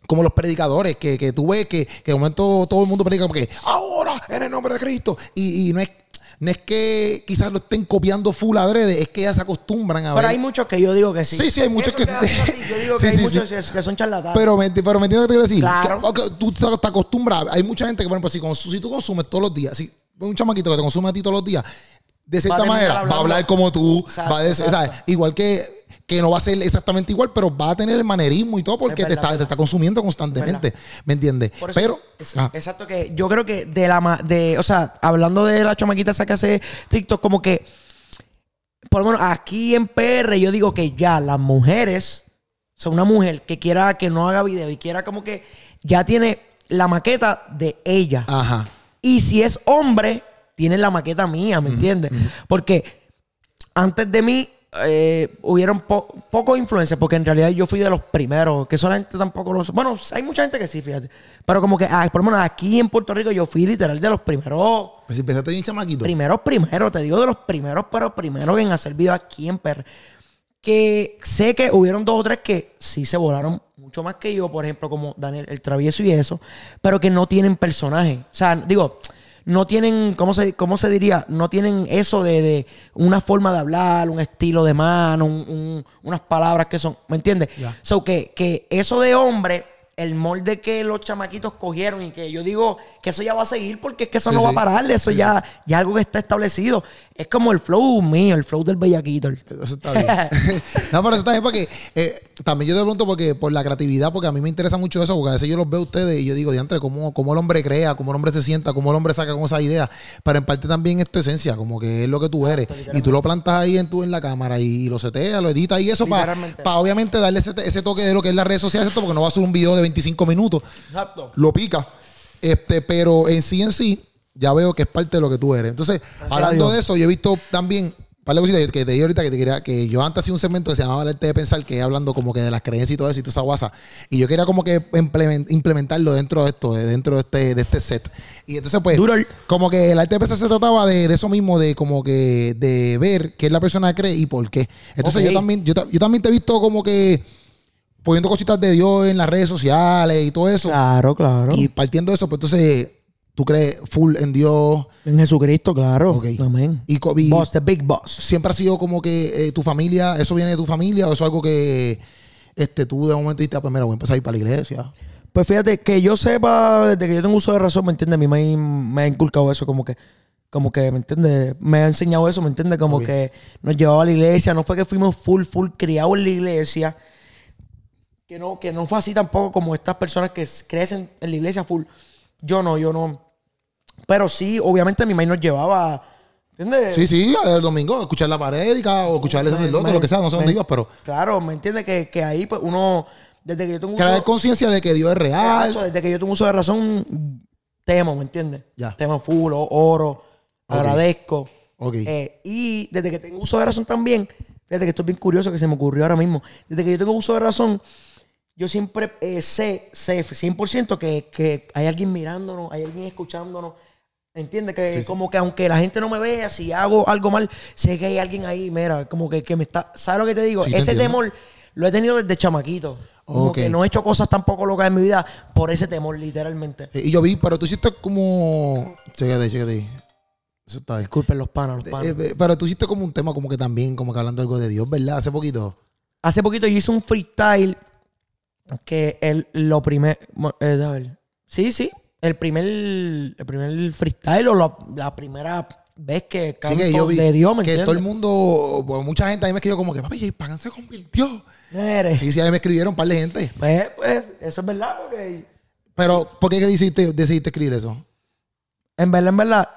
Como los predicadores, que, que tú ves que, que de momento todo el mundo predica como que ahora en el nombre de Cristo. Y, y no es no es que quizás lo estén copiando full adrede, es que ya se acostumbran a Pero ver. hay muchos que yo digo que sí. Sí, sí, hay muchos Eso que sí. Yo digo que Sí, hay sí, muchos sí. que- son charlatanes. Pero me, pero me entiendes lo que te quiero decir. Claro. Que, tú te, acostumbras. Hay mucha gente que, por ejemplo, si, tú consumes todos los días, si un chamaquito que te consume a ti todos los días, de cierta manera va a hablar como tú, Exacto, va a decir, igual que, que no va a ser exactamente igual, pero va a tener el manerismo y todo porque Es te, está, te está consumiendo constantemente. ¿Me entiendes? Pero, es- ah, exacto que yo creo que de la ma- de, o sea, hablando de la chamaquita esa que hace TikTok, como que por lo menos aquí en PR yo digo que ya las mujeres, o sea, una mujer que quiera que no haga video y quiera como que ya tiene la maqueta de ella. ajá. Y si es hombre, tiene la maqueta mía, ¿me entiendes? Porque antes de mí eh, hubieron po- pocos influencers, porque en realidad yo fui de los primeros, que eso la gente tampoco lo Bueno, hay mucha gente que sí, fíjate. Pero como que, ah, por lo menos aquí en Puerto Rico yo fui literal de los primeros, Pues si empezaste bien chamaquito. primeros, primeros, te digo de los primeros, pero primeros en hacer video aquí en PR. Que sé que hubieron dos o tres que sí se volaron mucho más que yo, por ejemplo, como Daniel el Travieso y eso, pero que no tienen personaje. O sea, digo, no tienen, ¿cómo se, cómo se diría? No tienen eso de, de una forma de hablar, un estilo de mano, un- un- unas palabras que son, ¿me entiendes? Ya. So que, que eso de hombre, el molde que los chamaquitos cogieron y que yo digo que eso ya va a seguir porque es que eso Sí, no va a parar, eso Sí, ya, ya algo que está establecido. Es como el flow mío, el flow del bellaquito. Eso está bien. no, pero eso está bien porque eh, también yo te pregunto porque por la creatividad, porque a mí me interesa mucho eso, porque a veces yo los veo a ustedes y yo digo, diantre, cómo, cómo el hombre crea, cómo el hombre se sienta, cómo el hombre saca con esa idea. Pero en parte también es tu esencia, como que es lo que tú eres. Y tú lo plantas ahí en tu, en la cámara y lo seteas, lo editas y eso para Literalmente. obviamente darle ese, ese toque de lo que es las redes sociales, porque no va a ser un video de 25 minutos. Exacto. Lo pica. Este, pero en sí en sí, ya veo que es parte de lo que tú eres. Entonces, hablando de eso, yo he visto también par de cositas que te dije ahorita que te quería, que yo antes hacía un segmento que se llamaba El arte de pensar, que es hablando como que de las creencias y todo eso y toda esa guasa. Y yo quería como que implemen- implementarlo dentro de esto, de- dentro de este, de este set. Y entonces, pues, como que el arte de pensar se trataba de, de eso mismo, de como que de ver qué la persona cree y por qué. Entonces, yo también, yo, ta- yo también te he visto como que poniendo cositas de Dios en las redes sociales y todo eso. Claro, claro. Y partiendo de eso, pues entonces tú crees full en Dios. en Jesucristo, claro. Ok. Amén. Y, y boss, the big boss. siempre ha sido como que eh, tu familia, eso viene de tu familia o eso es algo que este, tú de momento dijiste, ah, pues mira, voy a empezar a ir para la iglesia. Pues fíjate, que yo sepa, desde que yo tengo uso de razón, ¿me entiendes? Mi mamá me ha inculcado eso, como que, como que, ¿me entiendes? Me ha enseñado eso, ¿me entiendes? Como que nos llevaba a la iglesia, no fue que fuimos full, full criados en la iglesia, que no, que no fue así tampoco como estas personas que crecen en la iglesia full. Yo no, yo no. Pero sí, obviamente mi mamá nos llevaba, ¿entiendes? Sí, sí, el domingo, escuchar la parédica o escuchar el sacerdote, lo que sea, no sé dónde ibas, pero Claro, ¿me entiendes? Que, que ahí pues uno, desde que yo tengo uso- crear conciencia de que Dios es real. Desde que yo tengo uso de razón, temo, ¿me entiendes? Ya. Temo full, oro, agradezco. Ok. Eh, y desde que tengo uso de razón también, fíjate que esto es bien curioso que se me ocurrió ahora mismo. Desde que yo tengo uso de razón, yo siempre eh, sé, sé 100% que, que hay alguien mirándonos, hay alguien escuchándonos. ¿Entiendes? Que Sí, sí. como que aunque la gente no me vea, si hago algo mal, sé que hay alguien ahí, mira, como que, que me está... ¿Sabes lo que te digo? Sí, ese temor lo he tenido desde chamaquito. Como que no he hecho cosas tampoco locas en mi vida por ese temor, literalmente. Sí, y yo vi, pero tú hiciste como. Chécate, ahí, chécate. ahí. Eso está ahí. Disculpen los panas, los panas. Eh, eh, pero tú hiciste como un tema, como que también, como que hablando algo de Dios, ¿verdad? Hace poquito. Hace poquito yo hice un freestyle que el, lo primer... eh, a ver. Sí, sí. El primer, el primer freestyle o la, la primera vez que Sí, canto que yo vi de Dios, ¿me que entiendes? todo el mundo, pues mucha gente ahí me escribió como que, papi, J Pagan se convirtió. Mire, Sí, sí, ahí me escribieron un par de gente. Pues, pues, eso es verdad, porque Pero, ¿por qué decidiste, decidiste escribir eso? En verdad, en verdad,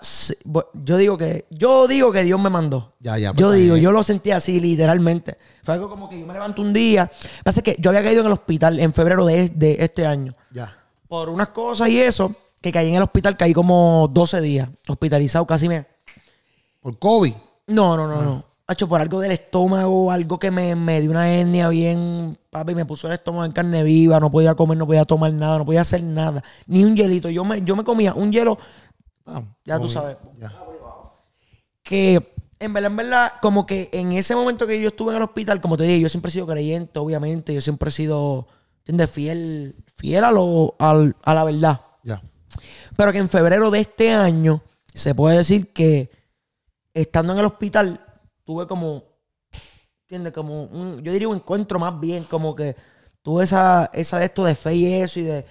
yo digo que, yo digo que Dios me mandó. Ya, ya. pues, Yo digo, bien. yo lo sentí así, literalmente. Fue algo como que yo me levanto un día. Pasa es que yo había caído en el hospital en febrero de, de este año. Ya. Por unas cosas y eso, que caí en el hospital, caí como 12 días, hospitalizado casi me. Por COVID. No, no, no, no. Hacho, por algo del estómago, algo que me, me dio una hernia bien, papi, me puso el estómago en carne viva, no podía comer, no podía tomar nada, no podía hacer nada. Ni un hielito. Yo me, yo me comía un hielo Ya tú sabes. Ya. que, en verdad, en verdad, como que en ese momento que yo estuve en el hospital, como te dije, yo siempre he sido creyente, obviamente, yo siempre he sido, ¿entiendes? Fiel, fiel a, lo, al- a la verdad. Ya. Pero que en febrero de este año se puede decir que estando en el hospital tuve como, ¿entiendes? Como un, yo diría un encuentro más bien, como que tuve esa, esa de esto de fe y eso y de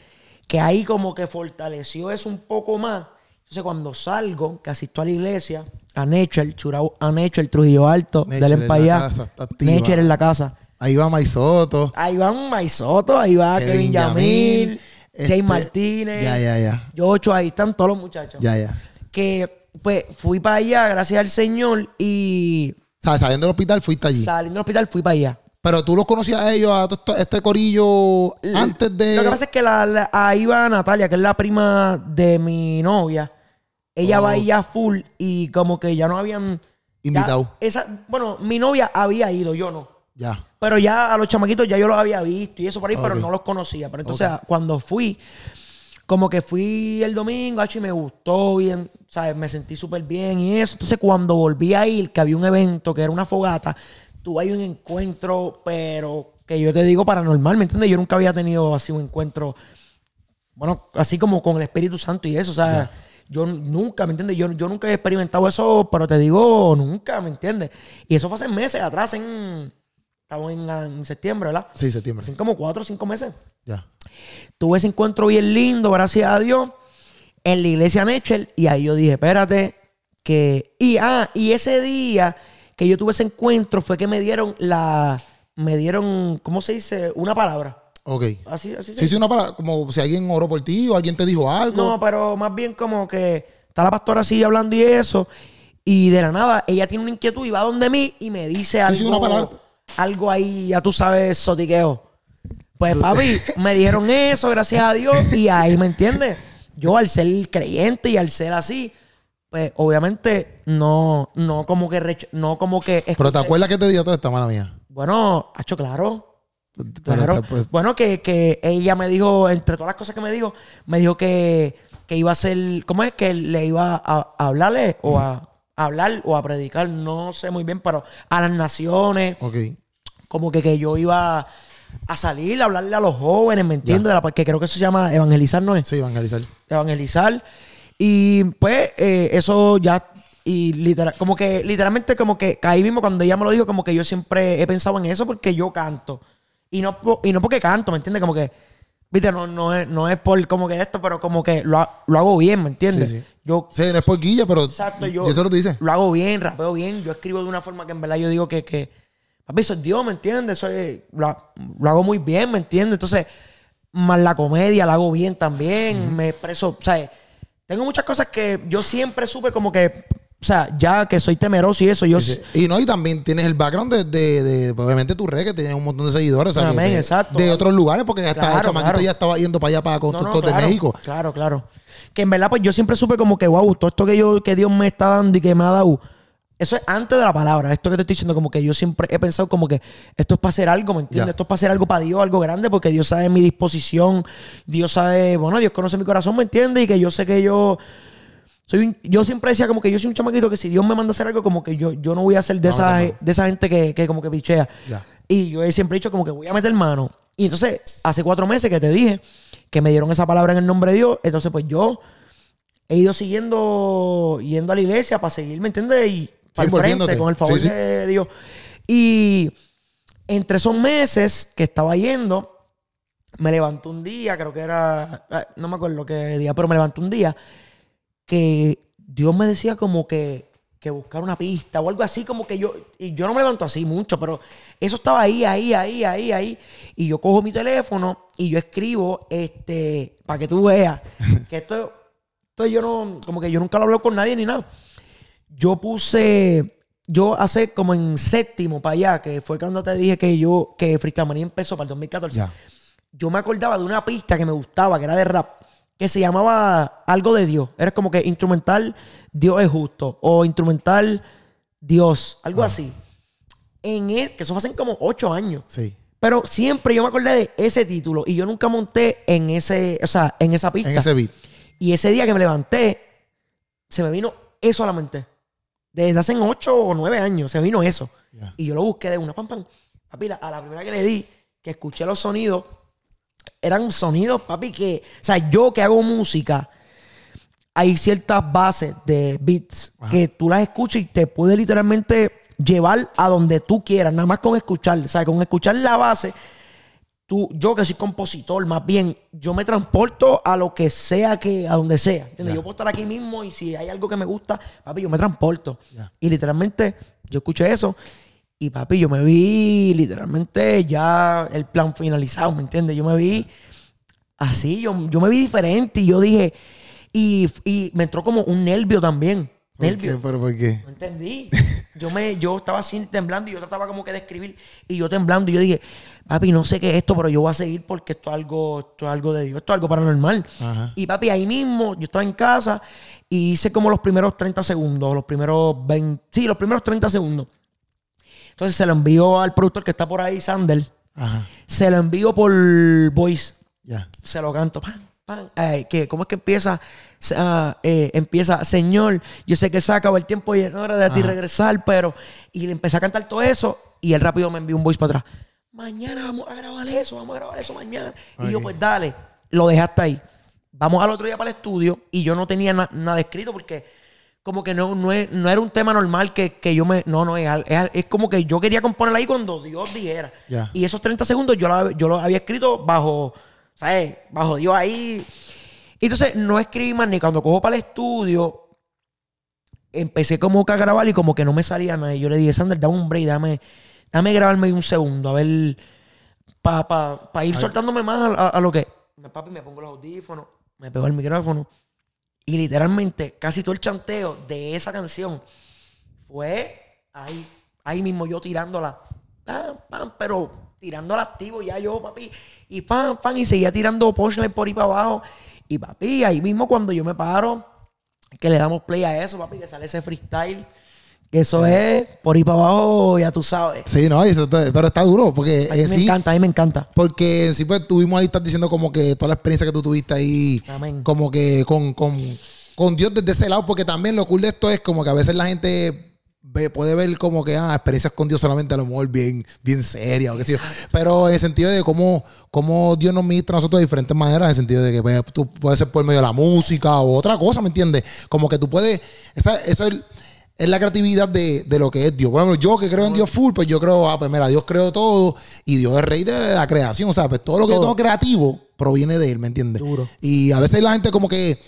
que ahí como que fortaleció eso un poco más. Entonces cuando salgo, que asisto a la iglesia, a Nature, Churao, a Nature, Trujillo Alto, Nature dale en para la allá. casa, está activa. Nature en la casa. Ahí va Maisoto. Ahí van Maisoto, ahí va Kevin Kevin, Yamil, Yamil, este- Jay Martínez, Ya, ya, ya. Yocho, ahí están todos los muchachos Ya, ya. que pues fui para allá gracias al Señor y O sea, saliendo del hospital fuiste allí. saliendo del hospital fui para allá. Pero tú los conocías a ellos, a este corillo, antes de. Lo que pasa es que la, la- ahí va Natalia, que es la prima de mi novia. Ella Oh. va allá full y como que ya no habían... ya- Invitado. esa, bueno, mi novia había ido, yo no. Ya. Pero ya a los chamaquitos ya yo los había visto y eso por ahí, pero no los conocía. Pero entonces cuando fui, como que fui el domingo, y me gustó bien, ¿sabes? Me sentí súper bien y eso. Entonces cuando volví a ir, que había un evento, que era una fogata, tuve ahí un encuentro, pero que yo te digo paranormal, ¿me entiendes? Yo nunca había tenido así un encuentro, bueno, así como con el Espíritu Santo y eso, o sea... Yo nunca, ¿me entiendes? Yo, yo nunca he experimentado eso, pero te digo nunca, ¿me entiendes? Y eso fue hace meses atrás, en... Estamos en, en septiembre, ¿verdad? Sí, septiembre. Hace como cuatro o cinco meses. Ya. Tuve ese encuentro bien lindo, gracias a Dios, en la iglesia Nechel. Y ahí yo dije, espérate, que... Y, ah, y ese día que yo tuve ese encuentro fue que me dieron la... Me dieron, ¿cómo se dice? Una palabra. Ok. Así, así se Sí, sí, una palabra, como si alguien oró por ti o alguien te dijo algo. No, pero más bien como que está la pastora así hablando y eso. Y de la nada, ella tiene una inquietud y va donde mí y me dice algo. sí, una palabra. Algo ahí, ya tú sabes, sotiqueo. Pues papi, me dijeron eso, gracias a Dios. Y ahí, ¿me entiendes? Yo al ser creyente y al ser así, pues obviamente no, no como que no como que Pero te acuerdas que te dio toda esta mala mía. Bueno, hacho, claro. Bueno, Claro. pues, Bueno, que, que ella me dijo, entre todas las cosas que me dijo, me dijo que, que iba a ser, ¿cómo es? Que le iba a, a hablarle o a, a hablar o a predicar, no sé muy bien, pero a las naciones, ok. como que, que yo iba a salir a hablarle a los jóvenes, ¿me entiendes? Que creo que eso se llama evangelizar, ¿no es? Sí, evangelizar. evangelizar. Y pues eh, eso ya, y literal, como que literalmente como que ahí mismo cuando ella me lo dijo, como que yo siempre he pensado en eso porque yo canto. Y no, y no porque canto, ¿me entiendes? Como que, viste, no, no, es, no es por como que esto, pero como que lo, lo hago bien, ¿me entiendes? Sí, sí. Yo Sí, no es por guilla, pero. Exacto, yo- ¿Y eso lo dice? lo hago bien, rapeo bien, yo escribo de una forma que en verdad yo digo que, que papi, eso es Dios, ¿me entiendes? Eso es- lo, lo hago muy bien, ¿me entiendes? Entonces, más la comedia la hago bien también, me expreso, o sea, tengo muchas cosas que yo siempre supe como que o sea, ya que soy temeroso y eso, yo... Sí, sí. Y no, y también tienes el background de, de, de- obviamente tu red, que tienes un montón de seguidores, o sea, que Amén, de, exacto. de otros lugares, porque hasta Claro, el chamaquito claro. ya estaba yendo para allá para No, constructor no, claro, de México. Claro, claro. Que en verdad, pues yo siempre supe como que, wow, todo esto que yo, que Dios me está dando y que me ha dado, eso es antes de la palabra. Esto que te estoy diciendo, como que yo siempre he pensado como que esto es para hacer algo, ¿me entiendes? Esto es para hacer algo para Dios, algo grande, porque Dios sabe mi disposición, Dios sabe, bueno, Dios conoce mi corazón, ¿me entiendes? Y que yo sé que yo soy un- yo siempre decía como que yo soy un chamaquito que si Dios me manda a hacer algo, como que yo, yo no voy a ser de, No, esa, no, de esa gente que, que como que pichea. Y yo he siempre dicho como que voy a meter mano. Y entonces, hace cuatro meses que te dije que me dieron esa palabra en el nombre de Dios, entonces pues yo he ido siguiendo, yendo a la iglesia para seguir, ¿me entiendes? Y para el frente, con el favor Sí, sí. de Dios. Y entre esos meses que estaba yendo, me levantó un día, creo que era, eh, no me acuerdo qué día, pero me levantó un día que Dios me decía como que, que buscar una pista o algo así, como que yo, y yo no me levanto así mucho, pero eso estaba ahí, ahí, ahí, ahí, ahí, y yo cojo mi teléfono y yo escribo, este, para que tú veas, que esto, esto yo no, como que yo nunca lo hablo con nadie ni nada. Yo puse, yo hace como en séptimo para allá, que fue cuando te dije que yo, que Freestyle empezó para el 2014 Ya. yo me acordaba de una pista que me gustaba, que era de rap, que se llamaba Algo de Dios. Era como que instrumental Dios es justo o instrumental Dios, algo así. En el, que eso fue hace como ocho años. Sí. Pero siempre yo me acordé de ese título y yo nunca monté en ese, o sea, en esa pista. En ese beat. Y ese día que me levanté, se me vino eso a la mente. Desde hace ocho o nueve años, se me vino eso. Y yo lo busqué de una pam pam. Papi, a la primera que le di, que escuché los sonidos, eran sonidos, papi, que. O sea, yo que hago música, hay ciertas bases de beats que tú las escuchas y te puede literalmente llevar a donde tú quieras, nada más con escuchar. O sea, con escuchar la base, tú, yo que soy compositor, más bien, yo me transporto a lo que sea que, a donde sea. ¿entiendes? Ya. Yo puedo estar aquí mismo y si hay algo que me gusta, papi, yo me transporto. Y literalmente, yo escuché eso. Y papi, yo me vi literalmente ya el plan finalizado, ¿me entiendes? Yo me vi así, yo, yo me vi diferente y yo dije, y, y me entró como un nervio también. ¿Por Nervio. qué? ¿Pero por qué? No entendí. Yo me, yo estaba así temblando y yo trataba como que de escribir y yo temblando y yo dije, papi, no sé qué es esto, pero yo voy a seguir porque esto es algo, esto es algo de Dios, esto es algo paranormal. Ajá. Y papi, ahí mismo, yo estaba en casa y hice como los primeros 30 segundos, los primeros 20, sí, los primeros 30 segundos. Entonces se lo envío al productor que está por ahí, Sander. Ajá. Se lo envío por voice se lo canto. Pam. Ay, que, ¿Cómo es que empieza? Ah, eh, empieza, Señor, yo sé que se acabó el tiempo y es hora de a ti regresar, pero. Y le empecé a cantar todo eso y él rápido me envió un voice para atrás. Mañana vamos a grabar eso, vamos a grabar eso mañana. Y yo, pues dale, lo dejé hasta ahí. Vamos al otro día para el estudio y yo no tenía na- nada escrito porque como que no, no, es- no era un tema normal que, que yo me... No, no, es, es, es como que yo quería componer ahí cuando Dios dijera. Y esos 30 segundos yo lo, yo lo había escrito bajo, ¿sabes? Bajo Dios ahí. Y entonces no escribí más ni cuando cojo para el estudio. Empecé como que a grabar y como que no me salía nada. Y yo le dije, Sander, dame un break, dame, dame grabarme un segundo, a ver, para pa, pa ir soltándome más a, a- a lo que... Papi, me pongo los audífonos, me pego el micrófono. Y literalmente, casi todo el chanteo de esa canción fue ahí, ahí mismo yo tirándola. Pam, pam, pero tirándola activo ya yo, papi. Y pam, pam, y seguía tirando punchline por ahí para abajo. Y papi, ahí mismo cuando yo me paro, que le damos play a eso, papi, que sale ese freestyle. Eso es por ahí para abajo, ya tú sabes. Sí, no, eso está- pero está duro porque A mí me sí, encanta, a mí me encanta. porque en sí pues tuvimos ahí, estás diciendo como que toda la experiencia que tú tuviste ahí, Amén. como que con, con, con Dios desde ese lado, porque también lo cool de esto es como que a veces la gente ve- puede ver como que ah, experiencias con Dios solamente a lo mejor bien, bien serias o qué sé yo. Pero en el sentido de cómo, cómo Dios nos ministra a nosotros de diferentes maneras, en el sentido de que pues, tú puedes ser por medio de la música o otra cosa, ¿me entiendes? Como que tú puedes, esa, eso es, es la creatividad de, de lo que es Dios. Bueno, yo que creo en Dios full, pues yo creo, ah, pues mira, Dios creó todo y Dios es rey de la creación. O sea, pues todo lo que Todo. yo tengo creativo proviene de Él, ¿me entiendes? Duro. Y a veces la gente como que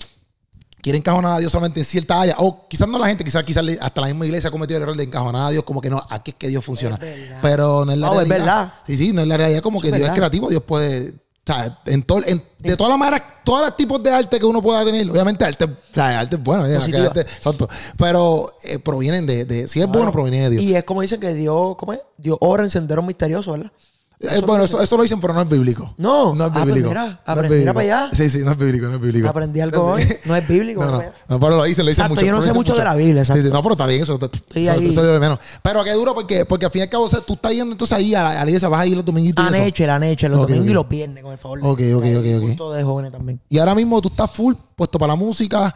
quiere encajonar a Dios solamente en cierta área. O quizás no la gente, quizás, quizás hasta la misma iglesia ha cometido el error de encajonar a Dios como que no, aquí es que Dios funciona. Es. Pero no es la No, es verdad. Sí, sí, no es la realidad como que Es Dios es creativo, Dios puede O sea, en todo, en- de todas las maneras, todos los tipos de arte que uno pueda tener, obviamente arte, o sea, arte es bueno, arte- exacto, pero eh, provienen de, de- si es bueno, proviene de Dios. Y es como dicen que Dios, ¿cómo es? Dios obra en senderos misteriosos, ¿verdad? Eh, bueno, eso, eso lo dicen, pero no es bíblico. No. no es Ah, pues bíblico. mira, No es aprendí, bíblico. para allá. Sí, sí, no es bíblico, no es bíblico. Aprendí algo hoy. No es bíblico. No, no, no, pero lo dicen, lo dicen Exacto, mucho. yo no sé mucho de la Biblia, Sí, exacto. sí, no, pero está bien, eso, eso, Estoy eso de menos. Pero qué duro, porque, porque al fin y al cabo, o sea, tú estás yendo entonces ahí a la, a la iglesia, vas a ir los dominguitos Han hecho, han hecho los Ok, domingos y los viernes, con el favor de Ok, ok, ok, ok. culto de jóvenes también. Y ahora mismo tú estás full, puesto para la música,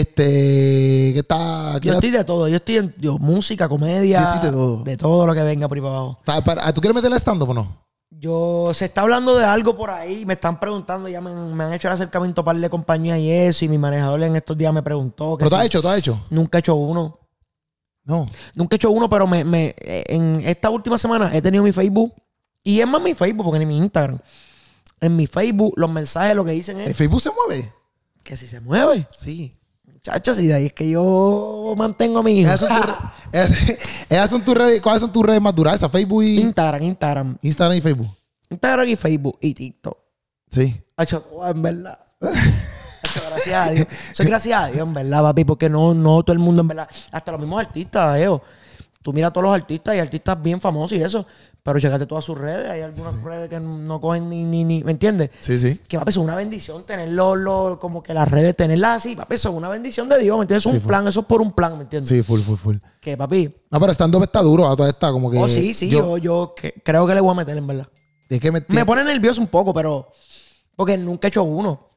este, que está... Yo estoy de todo. Yo estoy en yo, música, comedia. Yo estoy de todo. De todo lo que venga por ahí para abajo. ¿Tú quieres meterle stand-up o no? Yo, se está hablando de algo por ahí, me están preguntando, ya me, han- me han hecho el acercamiento para de compañía y eso, y mi manejador en estos días me preguntó. Que ¿Pero tú has si- hecho? ¿Tú has hecho? Nunca he hecho uno. No. Nunca he hecho uno, pero me, me- en esta última semana he tenido mi Facebook. Y es más mi Facebook, porque ni mi Instagram. En mi Facebook, los mensajes lo que dicen ¿El es Facebook se mueve? que si se mueve. Sí. Muchachos, y de ahí es que yo mantengo a mi hijo. Esas son tus re- esas- esas son tus redes, ¿cuáles son tus redes más duras? Facebook y Instagram, Instagram. Instagram y Facebook. Instagram y Facebook y TikTok. Sí. Hacho, oh, en verdad. Hacho, gracias a Dios. Soy gracias a Dios, en verdad, papi, porque no, no todo el mundo, en verdad. Hasta los mismos artistas, Eo. Tú miras a todos los artistas y artistas bien famosos y eso, pero checate todas sus redes. Hay algunas redes que no cogen ni, ni, ni, ¿me entiendes? Sí, sí. Que, papi, es una bendición tenerlo, lo- como que las redes, tenerlas así, papi, eso es una bendición de Dios, ¿me entiendes? Es un Sí, plan, eso es por un plan, ¿me entiendes? Sí, full, full, full. Que, papi, No, pero stand-up está duro a toda esta, como que... oh, sí, sí, yo, yo que- creo que le voy a meter, en verdad. Es que me, Me pone nervioso un poco, pero. Porque nunca he hecho uno.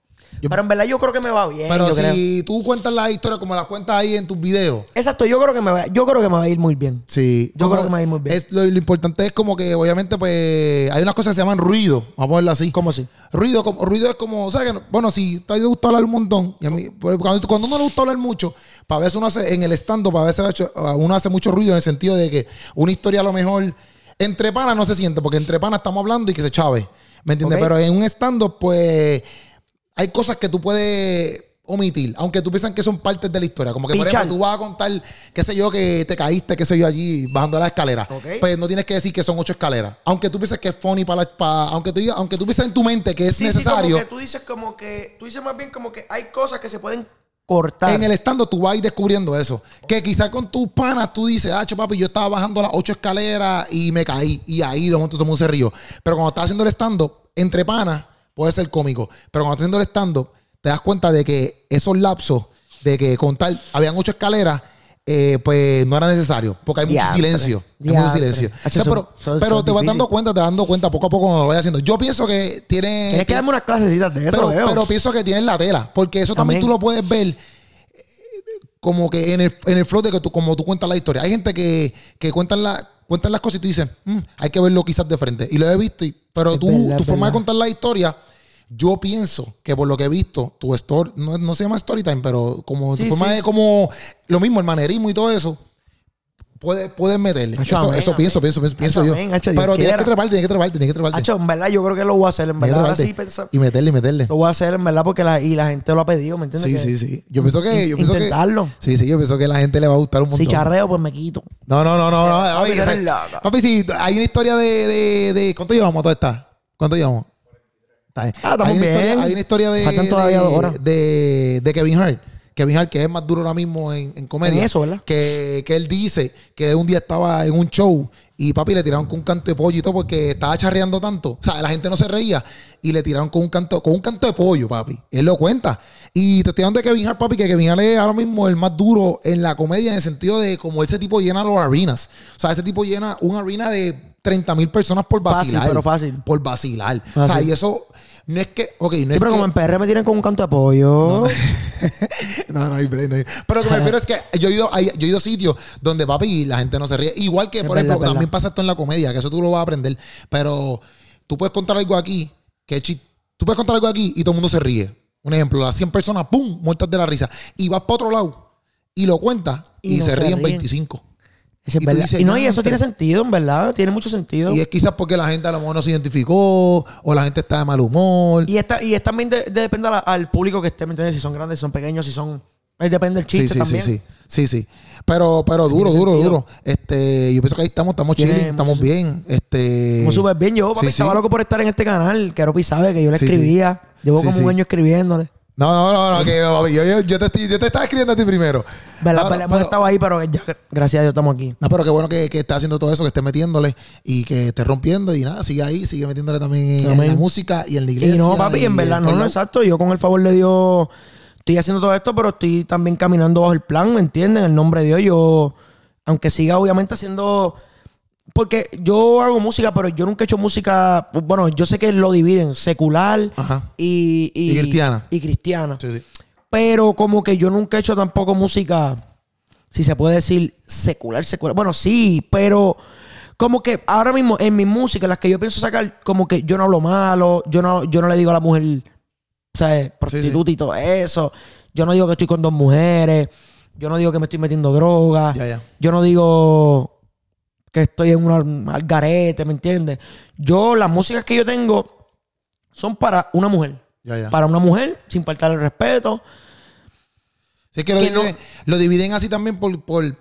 Yo- pero en verdad yo creo que me va bien. Pero creo. si tú cuentas la historia como la cuentas ahí en tus videos, Exacto, yo creo que me va, yo creo que me va a ir muy bien. sí. Yo creo que me va a ir muy bien. es- lo, lo importante es como que, obviamente, pues, hay unas cosas que se llaman ruido. Vamos a ponerlo así. ¿Cómo así? Ruido, como, ruido es como, o sea, que, no- bueno, si te gusta hablar un montón, y a mí, pues, cuando, cuando uno le gusta hablar mucho, para veces uno hace, en el stand-up, a veces uno hace mucho ruido en el sentido de que una historia a lo mejor, entre panas no se siente, porque entre panas estamos hablando y que se chave, ¿me entiendes? Pero en un stand-up, pues, hay cosas que tú puedes omitir, aunque tú piensan que son partes de la historia. Como que, por ejemplo, tú vas a contar, qué sé yo, que te caíste, qué sé yo, allí bajando la escalera. Ok. Pues no tienes que decir que son ocho escaleras. Aunque tú pienses que es funny para, la- para- aunque tú aunque tú pienses en tu mente que es necesario. como que tú dices como que. Tú dices más bien como que hay cosas que se pueden cortar. En el estando tú vas a ir descubriendo eso. Que quizás con tus panas tú dices, ah, papi, yo estaba bajando las ocho escaleras y me caí. Y ahí de momento todo el mundo se rió. Pero cuando estás haciendo el estando, entre panas, puede ser cómico. Pero cuando estás haciendo el estando, te das cuenta de que esos lapsos de que contar, habían ocho escaleras, eh, pues no era necesario. Porque hay mucho silencio. Hay mucho silencio. O sea, pero son- pero son te vas dando cuenta, te vas dando cuenta poco a poco cuando lo vayas haciendo. Yo pienso que tiene. Tienes que darme unas clasecitas de eso, pero, veo. pero pienso que tienes la tela. Porque eso también tú lo puedes ver eh, como que en el, en el flow de que tú, como tú cuentas la historia. Hay gente que, que cuentan, la, cuentan las cosas y tú dices, "Mm, hay que verlo quizás de frente. Y lo he visto, y- pero Es tú, verdad, tu forma de contar la historia, yo pienso que por lo que he visto, tu story, no, no se llama story time, pero como tu forma sí. de como lo mismo, el manerismo y todo eso. Puedes, puedes meterle. Hacho, eso amén, eso amén. pienso, pienso, pienso, pienso yo. amén, hacho, Dios pero tienes quiera. que treparte, tienes que treparte, tienes que treparte. Hacho, en verdad yo creo que lo voy a hacer, en Tienes verdad. Ahora sí pensar. Y meterle, y meterle. Lo voy a hacer, en verdad, porque la, y la gente lo ha pedido, ¿me entiendes? Sí, Que sí, sí. Yo pienso que. Yo pienso que Intentarlo. sí, sí, yo pienso que la gente le va a gustar un montón. Si charreo, pues me quito. No, no, no, no. no. Papi, Papi, sí, hay una historia de, de, de- ¿Cuánto llevamos a toda esta? ¿Cuánto llevamos? Ah, estamos hay, una bien. historia, hay una historia de. Faltan todavía de, dos horas. De, de Kevin Hart. Kevin Hart, que es más duro ahora mismo en, en comedia. En eso, ¿verdad? Que, que él dice que un día estaba en un show y papi le tiraron con un canto de pollo y todo porque estaba charreando tanto. O sea, la gente no se reía y le tiraron con un canto, con un canto de pollo, papi. Él lo cuenta. Y te estoy hablando de Kevin Hart, papi, que Kevin Hart es ahora mismo el más duro en la comedia en el sentido de como ese tipo llena los arenas. O sea, ese tipo llena una arena de 30 mil personas por Fácil, vacilar. pero fácil. Por vacilar. O sea, Fácil. y eso no es que, ok, no Sí, es pero que... como en PR me tienen con un canto de apoyo. no, no hay break, no hay- Pero lo que me refiero es que yo he ido, hay- yo he ido a sitios donde, papi, la gente no se ríe. Igual que, Es por verdad, ejemplo, también pasa esto en la comedia, que eso tú lo vas a aprender. Pero tú puedes contar algo aquí, que tú puedes contar algo aquí y todo el mundo se ríe. Un ejemplo, las 100 personas, ¡pum!, muertas de la risa. Y vas para otro lado y lo cuentas y, Y no se, se ríen ríen. 25. Es Y tú verdad. dices, y no, y "Ya, eso tiene pero-" sentido, en verdad. Tiene mucho sentido. Y es quizás porque la gente a lo mejor no se identificó o la gente está de mal humor. Y, esta, y es también de- de- depende la- al público que esté, ¿me entiendes? Si son grandes, si son pequeños, si son Ahí depende del Sí, chiste sí, también. sí, sí. Sí, sí. Pero, pero duro, duro, sentido. duro. Este, yo pienso que ahí estamos, estamos chilling, estamos bien. Este. Como súper bien. Yo, papi, Sí, estaba sí. loco por estar en este canal. Que Aropi sabe que yo le Sí, sí. escribía. Llevo Sí, como sí. un año escribiéndole. No, no, no, no, que yo, yo, yo te, estoy- yo te estaba escribiendo a ti primero. ¿Verdad? No, Pero hemos pero- estado ahí, pero ya, gracias a Dios, estamos aquí. No, pero qué bueno que, que haciendo todo eso, que estés metiéndole y que estés rompiendo y nada, sigue ahí, sigue metiéndole también en, la música y en la iglesia. Y no, papi, y en verdad, no, no, exacto. Yo con el favor de Dios estoy haciendo todo esto, pero estoy también caminando bajo el plan, ¿me entienden? En el nombre de Dios, yo, aunque siga obviamente haciendo... Porque yo hago música, pero yo nunca he hecho música... Bueno, yo sé que lo dividen, secular y, Y cristiana. Y cristiana. Sí, sí. Pero como que yo nunca he hecho tampoco música, si se puede decir, secular, secular. Bueno, sí, pero como que ahora mismo en mi música, las que yo pienso sacar, como que yo no hablo malo, yo no, yo no le digo a la mujer, ¿sabes? Prostituta y todo eso. Yo no digo que estoy con dos mujeres. Yo no digo que me estoy metiendo droga. Ya, ya. Yo no digo que estoy en un algarete, ¿me entiendes? Yo, las músicas que yo tengo son para una mujer. Ya, ya. Para una mujer, sin faltar el respeto. Sí, es que lo, que no- dividen, lo dividen así también por, por,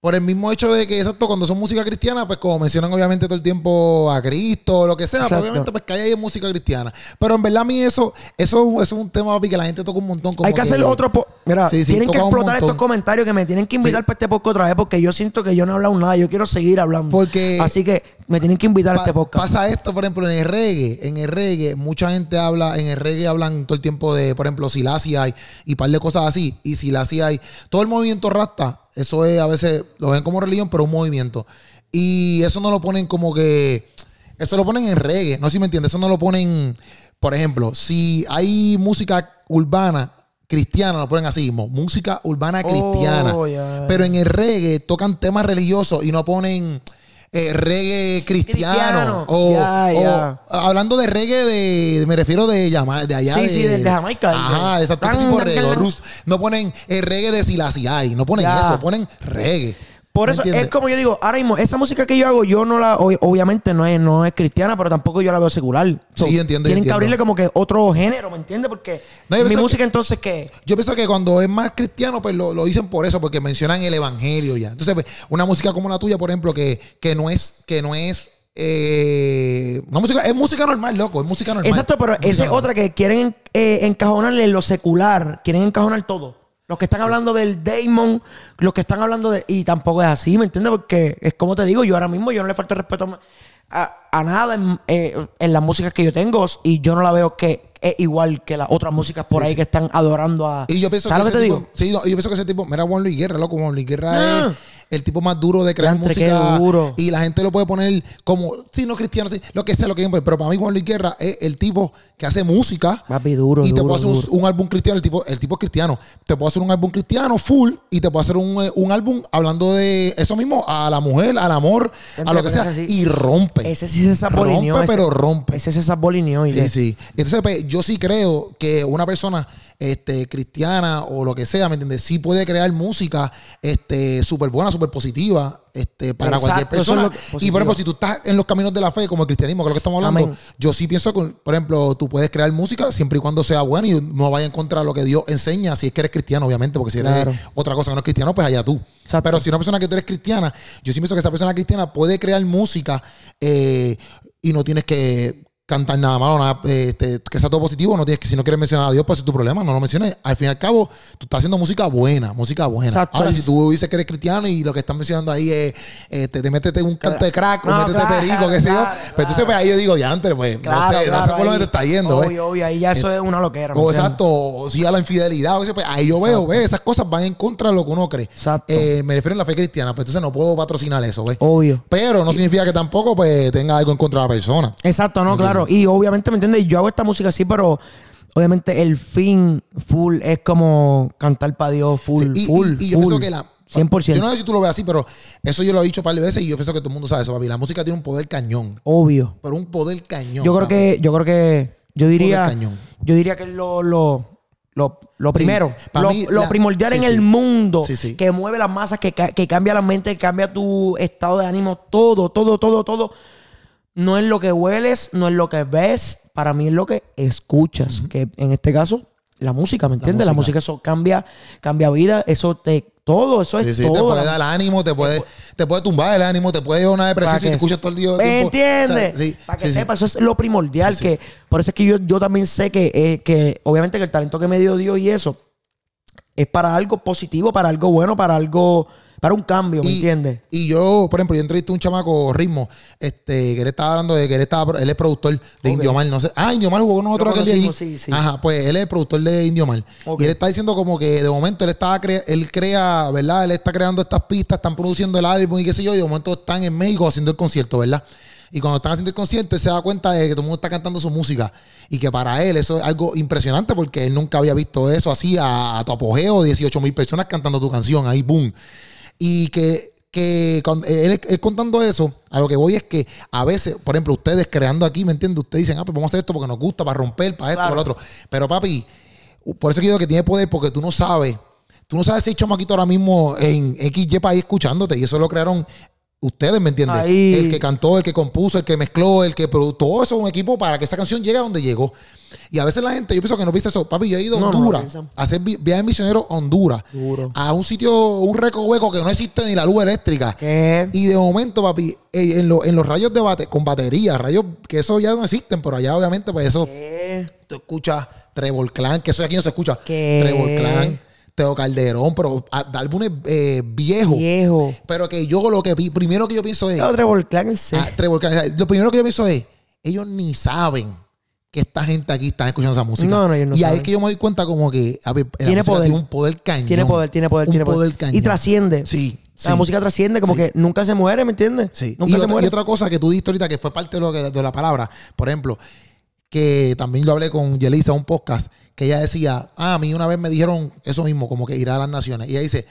por el mismo hecho de que, exacto, cuando son música cristiana, pues como mencionan obviamente todo el tiempo a Cristo o lo que sea, pues, obviamente pues que hay ahí música cristiana. Pero en verdad a mí eso, eso, eso es un tema, papi, que la gente toca un montón. como Hay que hacer otro. po- Mira, Sí, sí, tienen que explotar estos comentarios que me tienen que invitar Sí. para este podcast otra vez porque yo siento que yo no he hablado nada. Yo quiero seguir hablando. Porque- Así que me tienen que invitar a este podcast. Pasa esto, por ejemplo, en el reggae. En el reggae, mucha gente habla, en el reggae hablan todo el tiempo de, por ejemplo, Silasia hay y par de cosas así. Y Silasia hay. Todo el movimiento rasta, eso es a veces, lo ven como religión, pero un movimiento. Y eso no lo ponen como que. Eso lo ponen en reggae. No sé si me entiendes. Eso no lo ponen. Por ejemplo, si hay música urbana cristiana, lo ponen así mismo. Música urbana cristiana. Oh, ya. Pero en el reggae tocan temas religiosos y no ponen eh, reggae cristiano. Cristiano. O, hablando de reggae de, me refiero de, de allá. Sí, de, sí, de Jamaica, Ajá, de- exacto. Este tipo reggae. Rus- No ponen el reggae de Silasiai, no ponen eso, ponen reggae. Por ¿Me eso entiendes? es como yo digo, ahora mismo, esa música que yo hago, yo no la, ob- obviamente no es, no es cristiana, pero tampoco yo la veo secular. So, Sí, entiendo, Tienen que entiendo. abrirle como que otro género, ¿me entiendes? Porque No, mi música entonces que Yo pienso que cuando es más cristiano, pues lo, lo dicen por eso, porque mencionan el evangelio ya. Entonces, pues, una música como la tuya, por ejemplo, que, que no es, que no es eh, una música, es música normal, loco, es música normal. Exacto, pero esa es otra que quieren eh, encajonarle en lo secular, quieren encajonar todo. Los que están hablando del Damon, los que están hablando de... Y tampoco es así, ¿me entiendes? Porque es como te digo, yo ahora mismo yo no le falta respeto a, a nada en, eh, en las músicas que yo tengo y yo no la veo que es igual que las otras músicas por Sí, ahí sí. que están adorando a... Y yo pienso ¿Sabes que lo que te ese digo? tipo, sí, no, yo pienso que ese tipo, mira Juan Luis Guerra, loco, Juan Luis Guerra Ah. es el tipo más duro de crear música. duro. Y la gente lo puede poner como, sí, no cristiano, sí, lo que sea, lo que sea. Pero para mí Juan Luis Guerra es el tipo que hace música. Papi, duro, y te duro, puedo hacer un- duro. un, álbum cristiano, el tipo, el tipo es cristiano. Te puedo hacer un álbum cristiano full y te puedo hacer un, eh, un álbum hablando de eso mismo, a la mujer, al amor, a lo que sea. Y rompe. Ese sí Rompe, ese- pero rompe. Ese se zapolineó. y Sí, sí. Entonces, pues, yo sí creo que una persona este, cristiana o lo que sea, ¿me entiendes? Sí puede crear música este, súper buena, súper positiva este, para Exacto, cualquier es persona. y, por ejemplo, si tú estás en los caminos de la fe, como el cristianismo, que es lo que estamos hablando, Amén. yo sí pienso que, por ejemplo, tú puedes crear música siempre y cuando sea buena y no vaya en contra de lo que Dios enseña, si es que eres cristiano, obviamente, porque si eres Claro. otra cosa que no es cristiano, pues allá tú. Exacto. Pero si una persona que tú eres cristiana, yo sí pienso que esa persona cristiana puede crear música eh, y no tienes que cantar nada malo, nada, eh, este, que sea todo positivo, no tienes que, si no quieres mencionar a Dios, pues es tu problema, no lo menciones. Al fin y al cabo, tú estás haciendo música buena, música buena. Exacto. Ahora, si tú dices que eres cristiano y lo que están mencionando ahí es, este, te métete un canto de crack, o No, métete claro, perico, qué sé yo. claro, Pues entonces, claro. pues ahí yo digo, ya antes, pues, no sé, no sé por dónde te está yendo. Obvio, obvio, ahí ya eso es una loquera. ¿me O exacto, o si a la infidelidad, o sea, pues, ahí yo veo, ¿ves? Esas cosas van en contra de lo que uno cree. Exacto. Eh, me refiero a la fe cristiana, pues entonces no puedo patrocinar eso, ¿ves? Obvio. Pero no significa que tampoco pues tenga algo en contra de la persona. Exacto, no, claro. Y obviamente, ¿me entiendes? Yo hago esta música así, pero obviamente el fin full es como cantar para Dios full, Sí, y, full, y- y yo full. pienso que la... 100%. Yo no sé si tú lo ves así, pero eso yo lo he dicho un par de veces y yo pienso que todo el mundo sabe eso, papi. La música tiene un poder cañón. Obvio. Pero un poder cañón. Yo creo papi. que, yo creo que, yo diría, cañón. yo diría que es lo, lo, lo, lo primero, lo, mí, lo la- primordial sí, en el mundo, Sí, sí. que mueve las masas, que, que cambia la mente, que cambia tu estado de ánimo, todo, todo, todo, todo. No es lo que hueles, no es lo que ves, para mí es lo que escuchas, que en este caso la música, ¿me entiendes? La música. eso cambia, cambia vida, eso te todo, eso es Sí, todo. te puede dar ánimo, te puede, te puede tumbar el ánimo, te puede llevar una depresión si te escuchas todo el día. ¿Me entiendes? O sea, sí, Para que sí, sí. sepa, eso es lo primordial. Sí, sí. que Por eso es que yo, yo también sé que, eh, que, obviamente, que el talento que me dio Dios y eso es para algo positivo, para algo bueno, para algo, para un cambio, ¿me Y- entiendes? Y yo, por ejemplo, yo entrevisté a un chamaco ritmo, este, que él estaba hablando de que él estaba, él es productor de Ok. Indiomar, no sé. Ah, Indiomar jugó con nosotros aquel día sí, sí. Ajá, pues él es productor de Indiomar. Ok. Y él está diciendo como que de momento él estaba cre- él crea, ¿verdad? Él está creando estas pistas, están produciendo el álbum y qué sé yo, y de momento están en México haciendo el concierto, ¿verdad? Y cuando están haciendo el concierto, él se da cuenta de que todo el mundo está cantando su música. Y que para él eso es algo impresionante porque él nunca había visto eso así a, a tu apogeo, 18 mil personas cantando tu canción, ahí boom. Y que, que cuando- él, él contando eso, a lo que voy es que a veces, por ejemplo, ustedes creando aquí, ¿me entiendes? Ustedes dicen, ah, pues vamos a hacer esto porque nos gusta, para romper, para esto, Claro. para lo otro. Pero papi, por eso que digo que tiene poder porque tú no sabes. Tú no sabes si hay chamaquito ahora mismo en XY país escuchándote y eso lo crearon ustedes, ¿me entiendes? Ahí. El que cantó, el que compuso, el que mezcló, el que produjo, todo eso es un equipo para que esa canción llegue a donde llegó. Y a veces la gente, yo pienso que no viste eso. Papi, yo he ido a No, Honduras, a hacer vi- viajes misioneros a Honduras, Duro. a un sitio, un recoveco que no existe ni la luz eléctrica. ¿Qué? Y de momento, papi, en, lo- en los rayos de bate, con batería, rayos que eso ya no existen, pero allá obviamente, pues eso, ¿Qué? tú escuchas Trevor Clan, que eso aquí no se escucha. ¿Qué? Trevor Clan, Teo Calderón, pero a- de álbumes eh, viejos. Viejo. Pero que yo lo que vi, primero que yo pienso es. ¿Qué otro volcán en serio? ah, Trevor lo primero que yo pienso es, ellos ni saben que esta gente aquí está escuchando esa música. No, no, ellos no y ahí saben. es que yo me doy cuenta como que a ver, la Tiene poder. tiene un poder cañón. Tiene poder, tiene poder, un tiene poder. cañón. Y trasciende. Sí. La sí. música trasciende, como Sí. que nunca se muere, ¿me entiendes? Sí. Nunca y, se otra, muere. y otra cosa que tú diste ahorita, que fue parte de, lo que- de la palabra, por ejemplo, que también lo hablé con Yelisa, un podcast, que ella decía, ah, a mí una vez me dijeron eso mismo, como que ir a las naciones. Y ella dice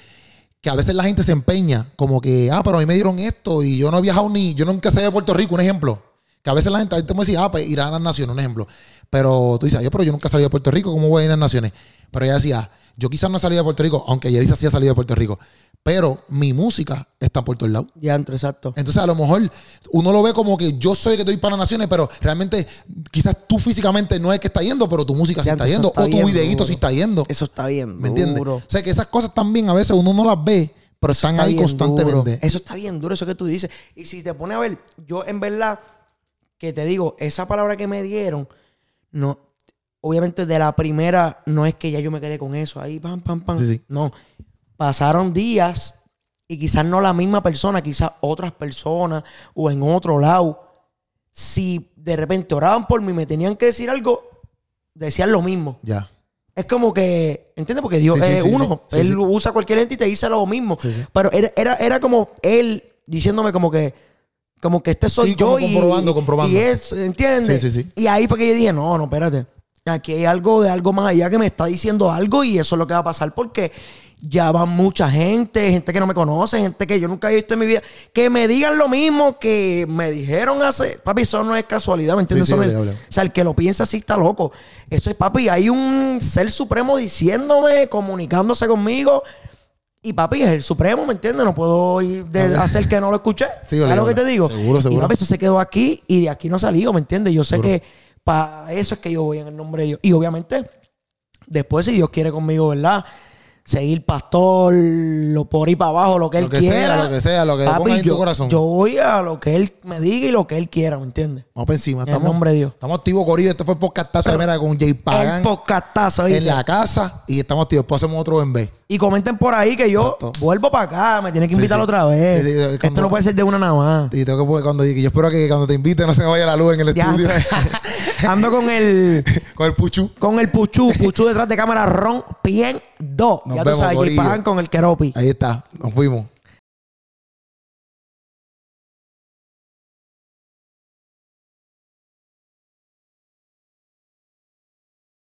que a veces la gente se empeña, como que, ah, pero a mí me dieron esto y yo no he viajado ni, yo nunca salí de Puerto Rico, un ejemplo. Que a veces la gente, la gente me decía, ah, pues ir a las naciones, un ejemplo. Pero tú dices, yo, pero yo nunca salí de Puerto Rico, ¿cómo voy a ir a las naciones? Pero ella decía, yo quizás no salí de Puerto Rico, aunque Yelisa sí ha salido de Puerto Rico, pero mi música está por todos lados. Ya, entre, exacto. Entonces, a lo mejor uno lo ve como que yo soy el que estoy para naciones, pero realmente quizás tú físicamente no es el que está yendo, pero tu música sí está yendo, está o tu videíto duro. sí está yendo. Eso está bien. ¿Me entiendes? O sea, que esas cosas también a veces uno no las ve, pero están Está ahí constantemente. duro. Eso está bien duro, eso que tú dices. Y si te pones a ver, yo en verdad, que te digo, esa palabra que me dieron, no, obviamente de la primera, no es que ya yo me quedé con eso, ahí, pam, pam, pam. Sí, sí. No, pasaron días y quizás no la misma persona, quizás otras personas o en otro lado, si de repente oraban por mí, me tenían que decir algo, decían lo mismo. Ya. Es como que, ¿entiendes? Porque Dios Sí, es sí, uno. sí. Él usa cualquier ente y te dice lo mismo. Pero era, era, era como él diciéndome como que, como que este soy yo como y, comprobando, comprobando. y es, ¿entiendes? Sí, sí, sí. Y ahí fue que yo dije, no, no, espérate. Aquí hay algo de algo más allá que me está diciendo algo y eso es lo que va a pasar porque ya va mucha gente, gente que no me conoce, gente que yo nunca he visto en mi vida, que me digan lo mismo que me dijeron hace. Papi, eso no es casualidad, ¿me entiendes? Sí, sí, Eso no es- obvio, obvio. o sea, el que lo piensa así está loco. Eso es, papi, hay un ser supremo diciéndome, comunicándose conmigo. Y papi, es el supremo, ¿me entiendes? No puedo ir de- Ok. hacer que no lo escuché. Sí, ¿Sabes lo que te digo? Seguro, Y seguro. papi, eso se quedó aquí y de aquí no salió, ¿me entiendes? Yo sé que para eso es que yo voy en el nombre de Dios. Y obviamente, después, si Dios quiere conmigo, ¿verdad? Seguir pastor, lo por ahí para abajo, lo que Lo él que quiera. sea, lo que sea, lo que ponga en tu yo, corazón. Yo voy a lo que él me diga y lo que él quiera, ¿me entiendes? Vamos para encima. En el Estamos, nombre de Dios. estamos activos, Corillo. Este fue el podcastazo de Mera con Jay El Pagan podcastazo, en ¿viste? la casa y estamos activos. Después hacemos otro en B. Y comenten por ahí que yo Exacto. vuelvo para acá, me tienen que invitar sí. otra vez. Sí, Esto no puede ser de una nada más. Y tengo que cuando que yo espero que cuando te invite no se me vaya la luz en el Ya, estudio. ando con el con el puchu. con el Puchu, Puchu detrás de cámara, rompiendo. Nos ya tú vemos, sabes, J corillo. Pagan con el Keropi. Ahí está. Nos fuimos.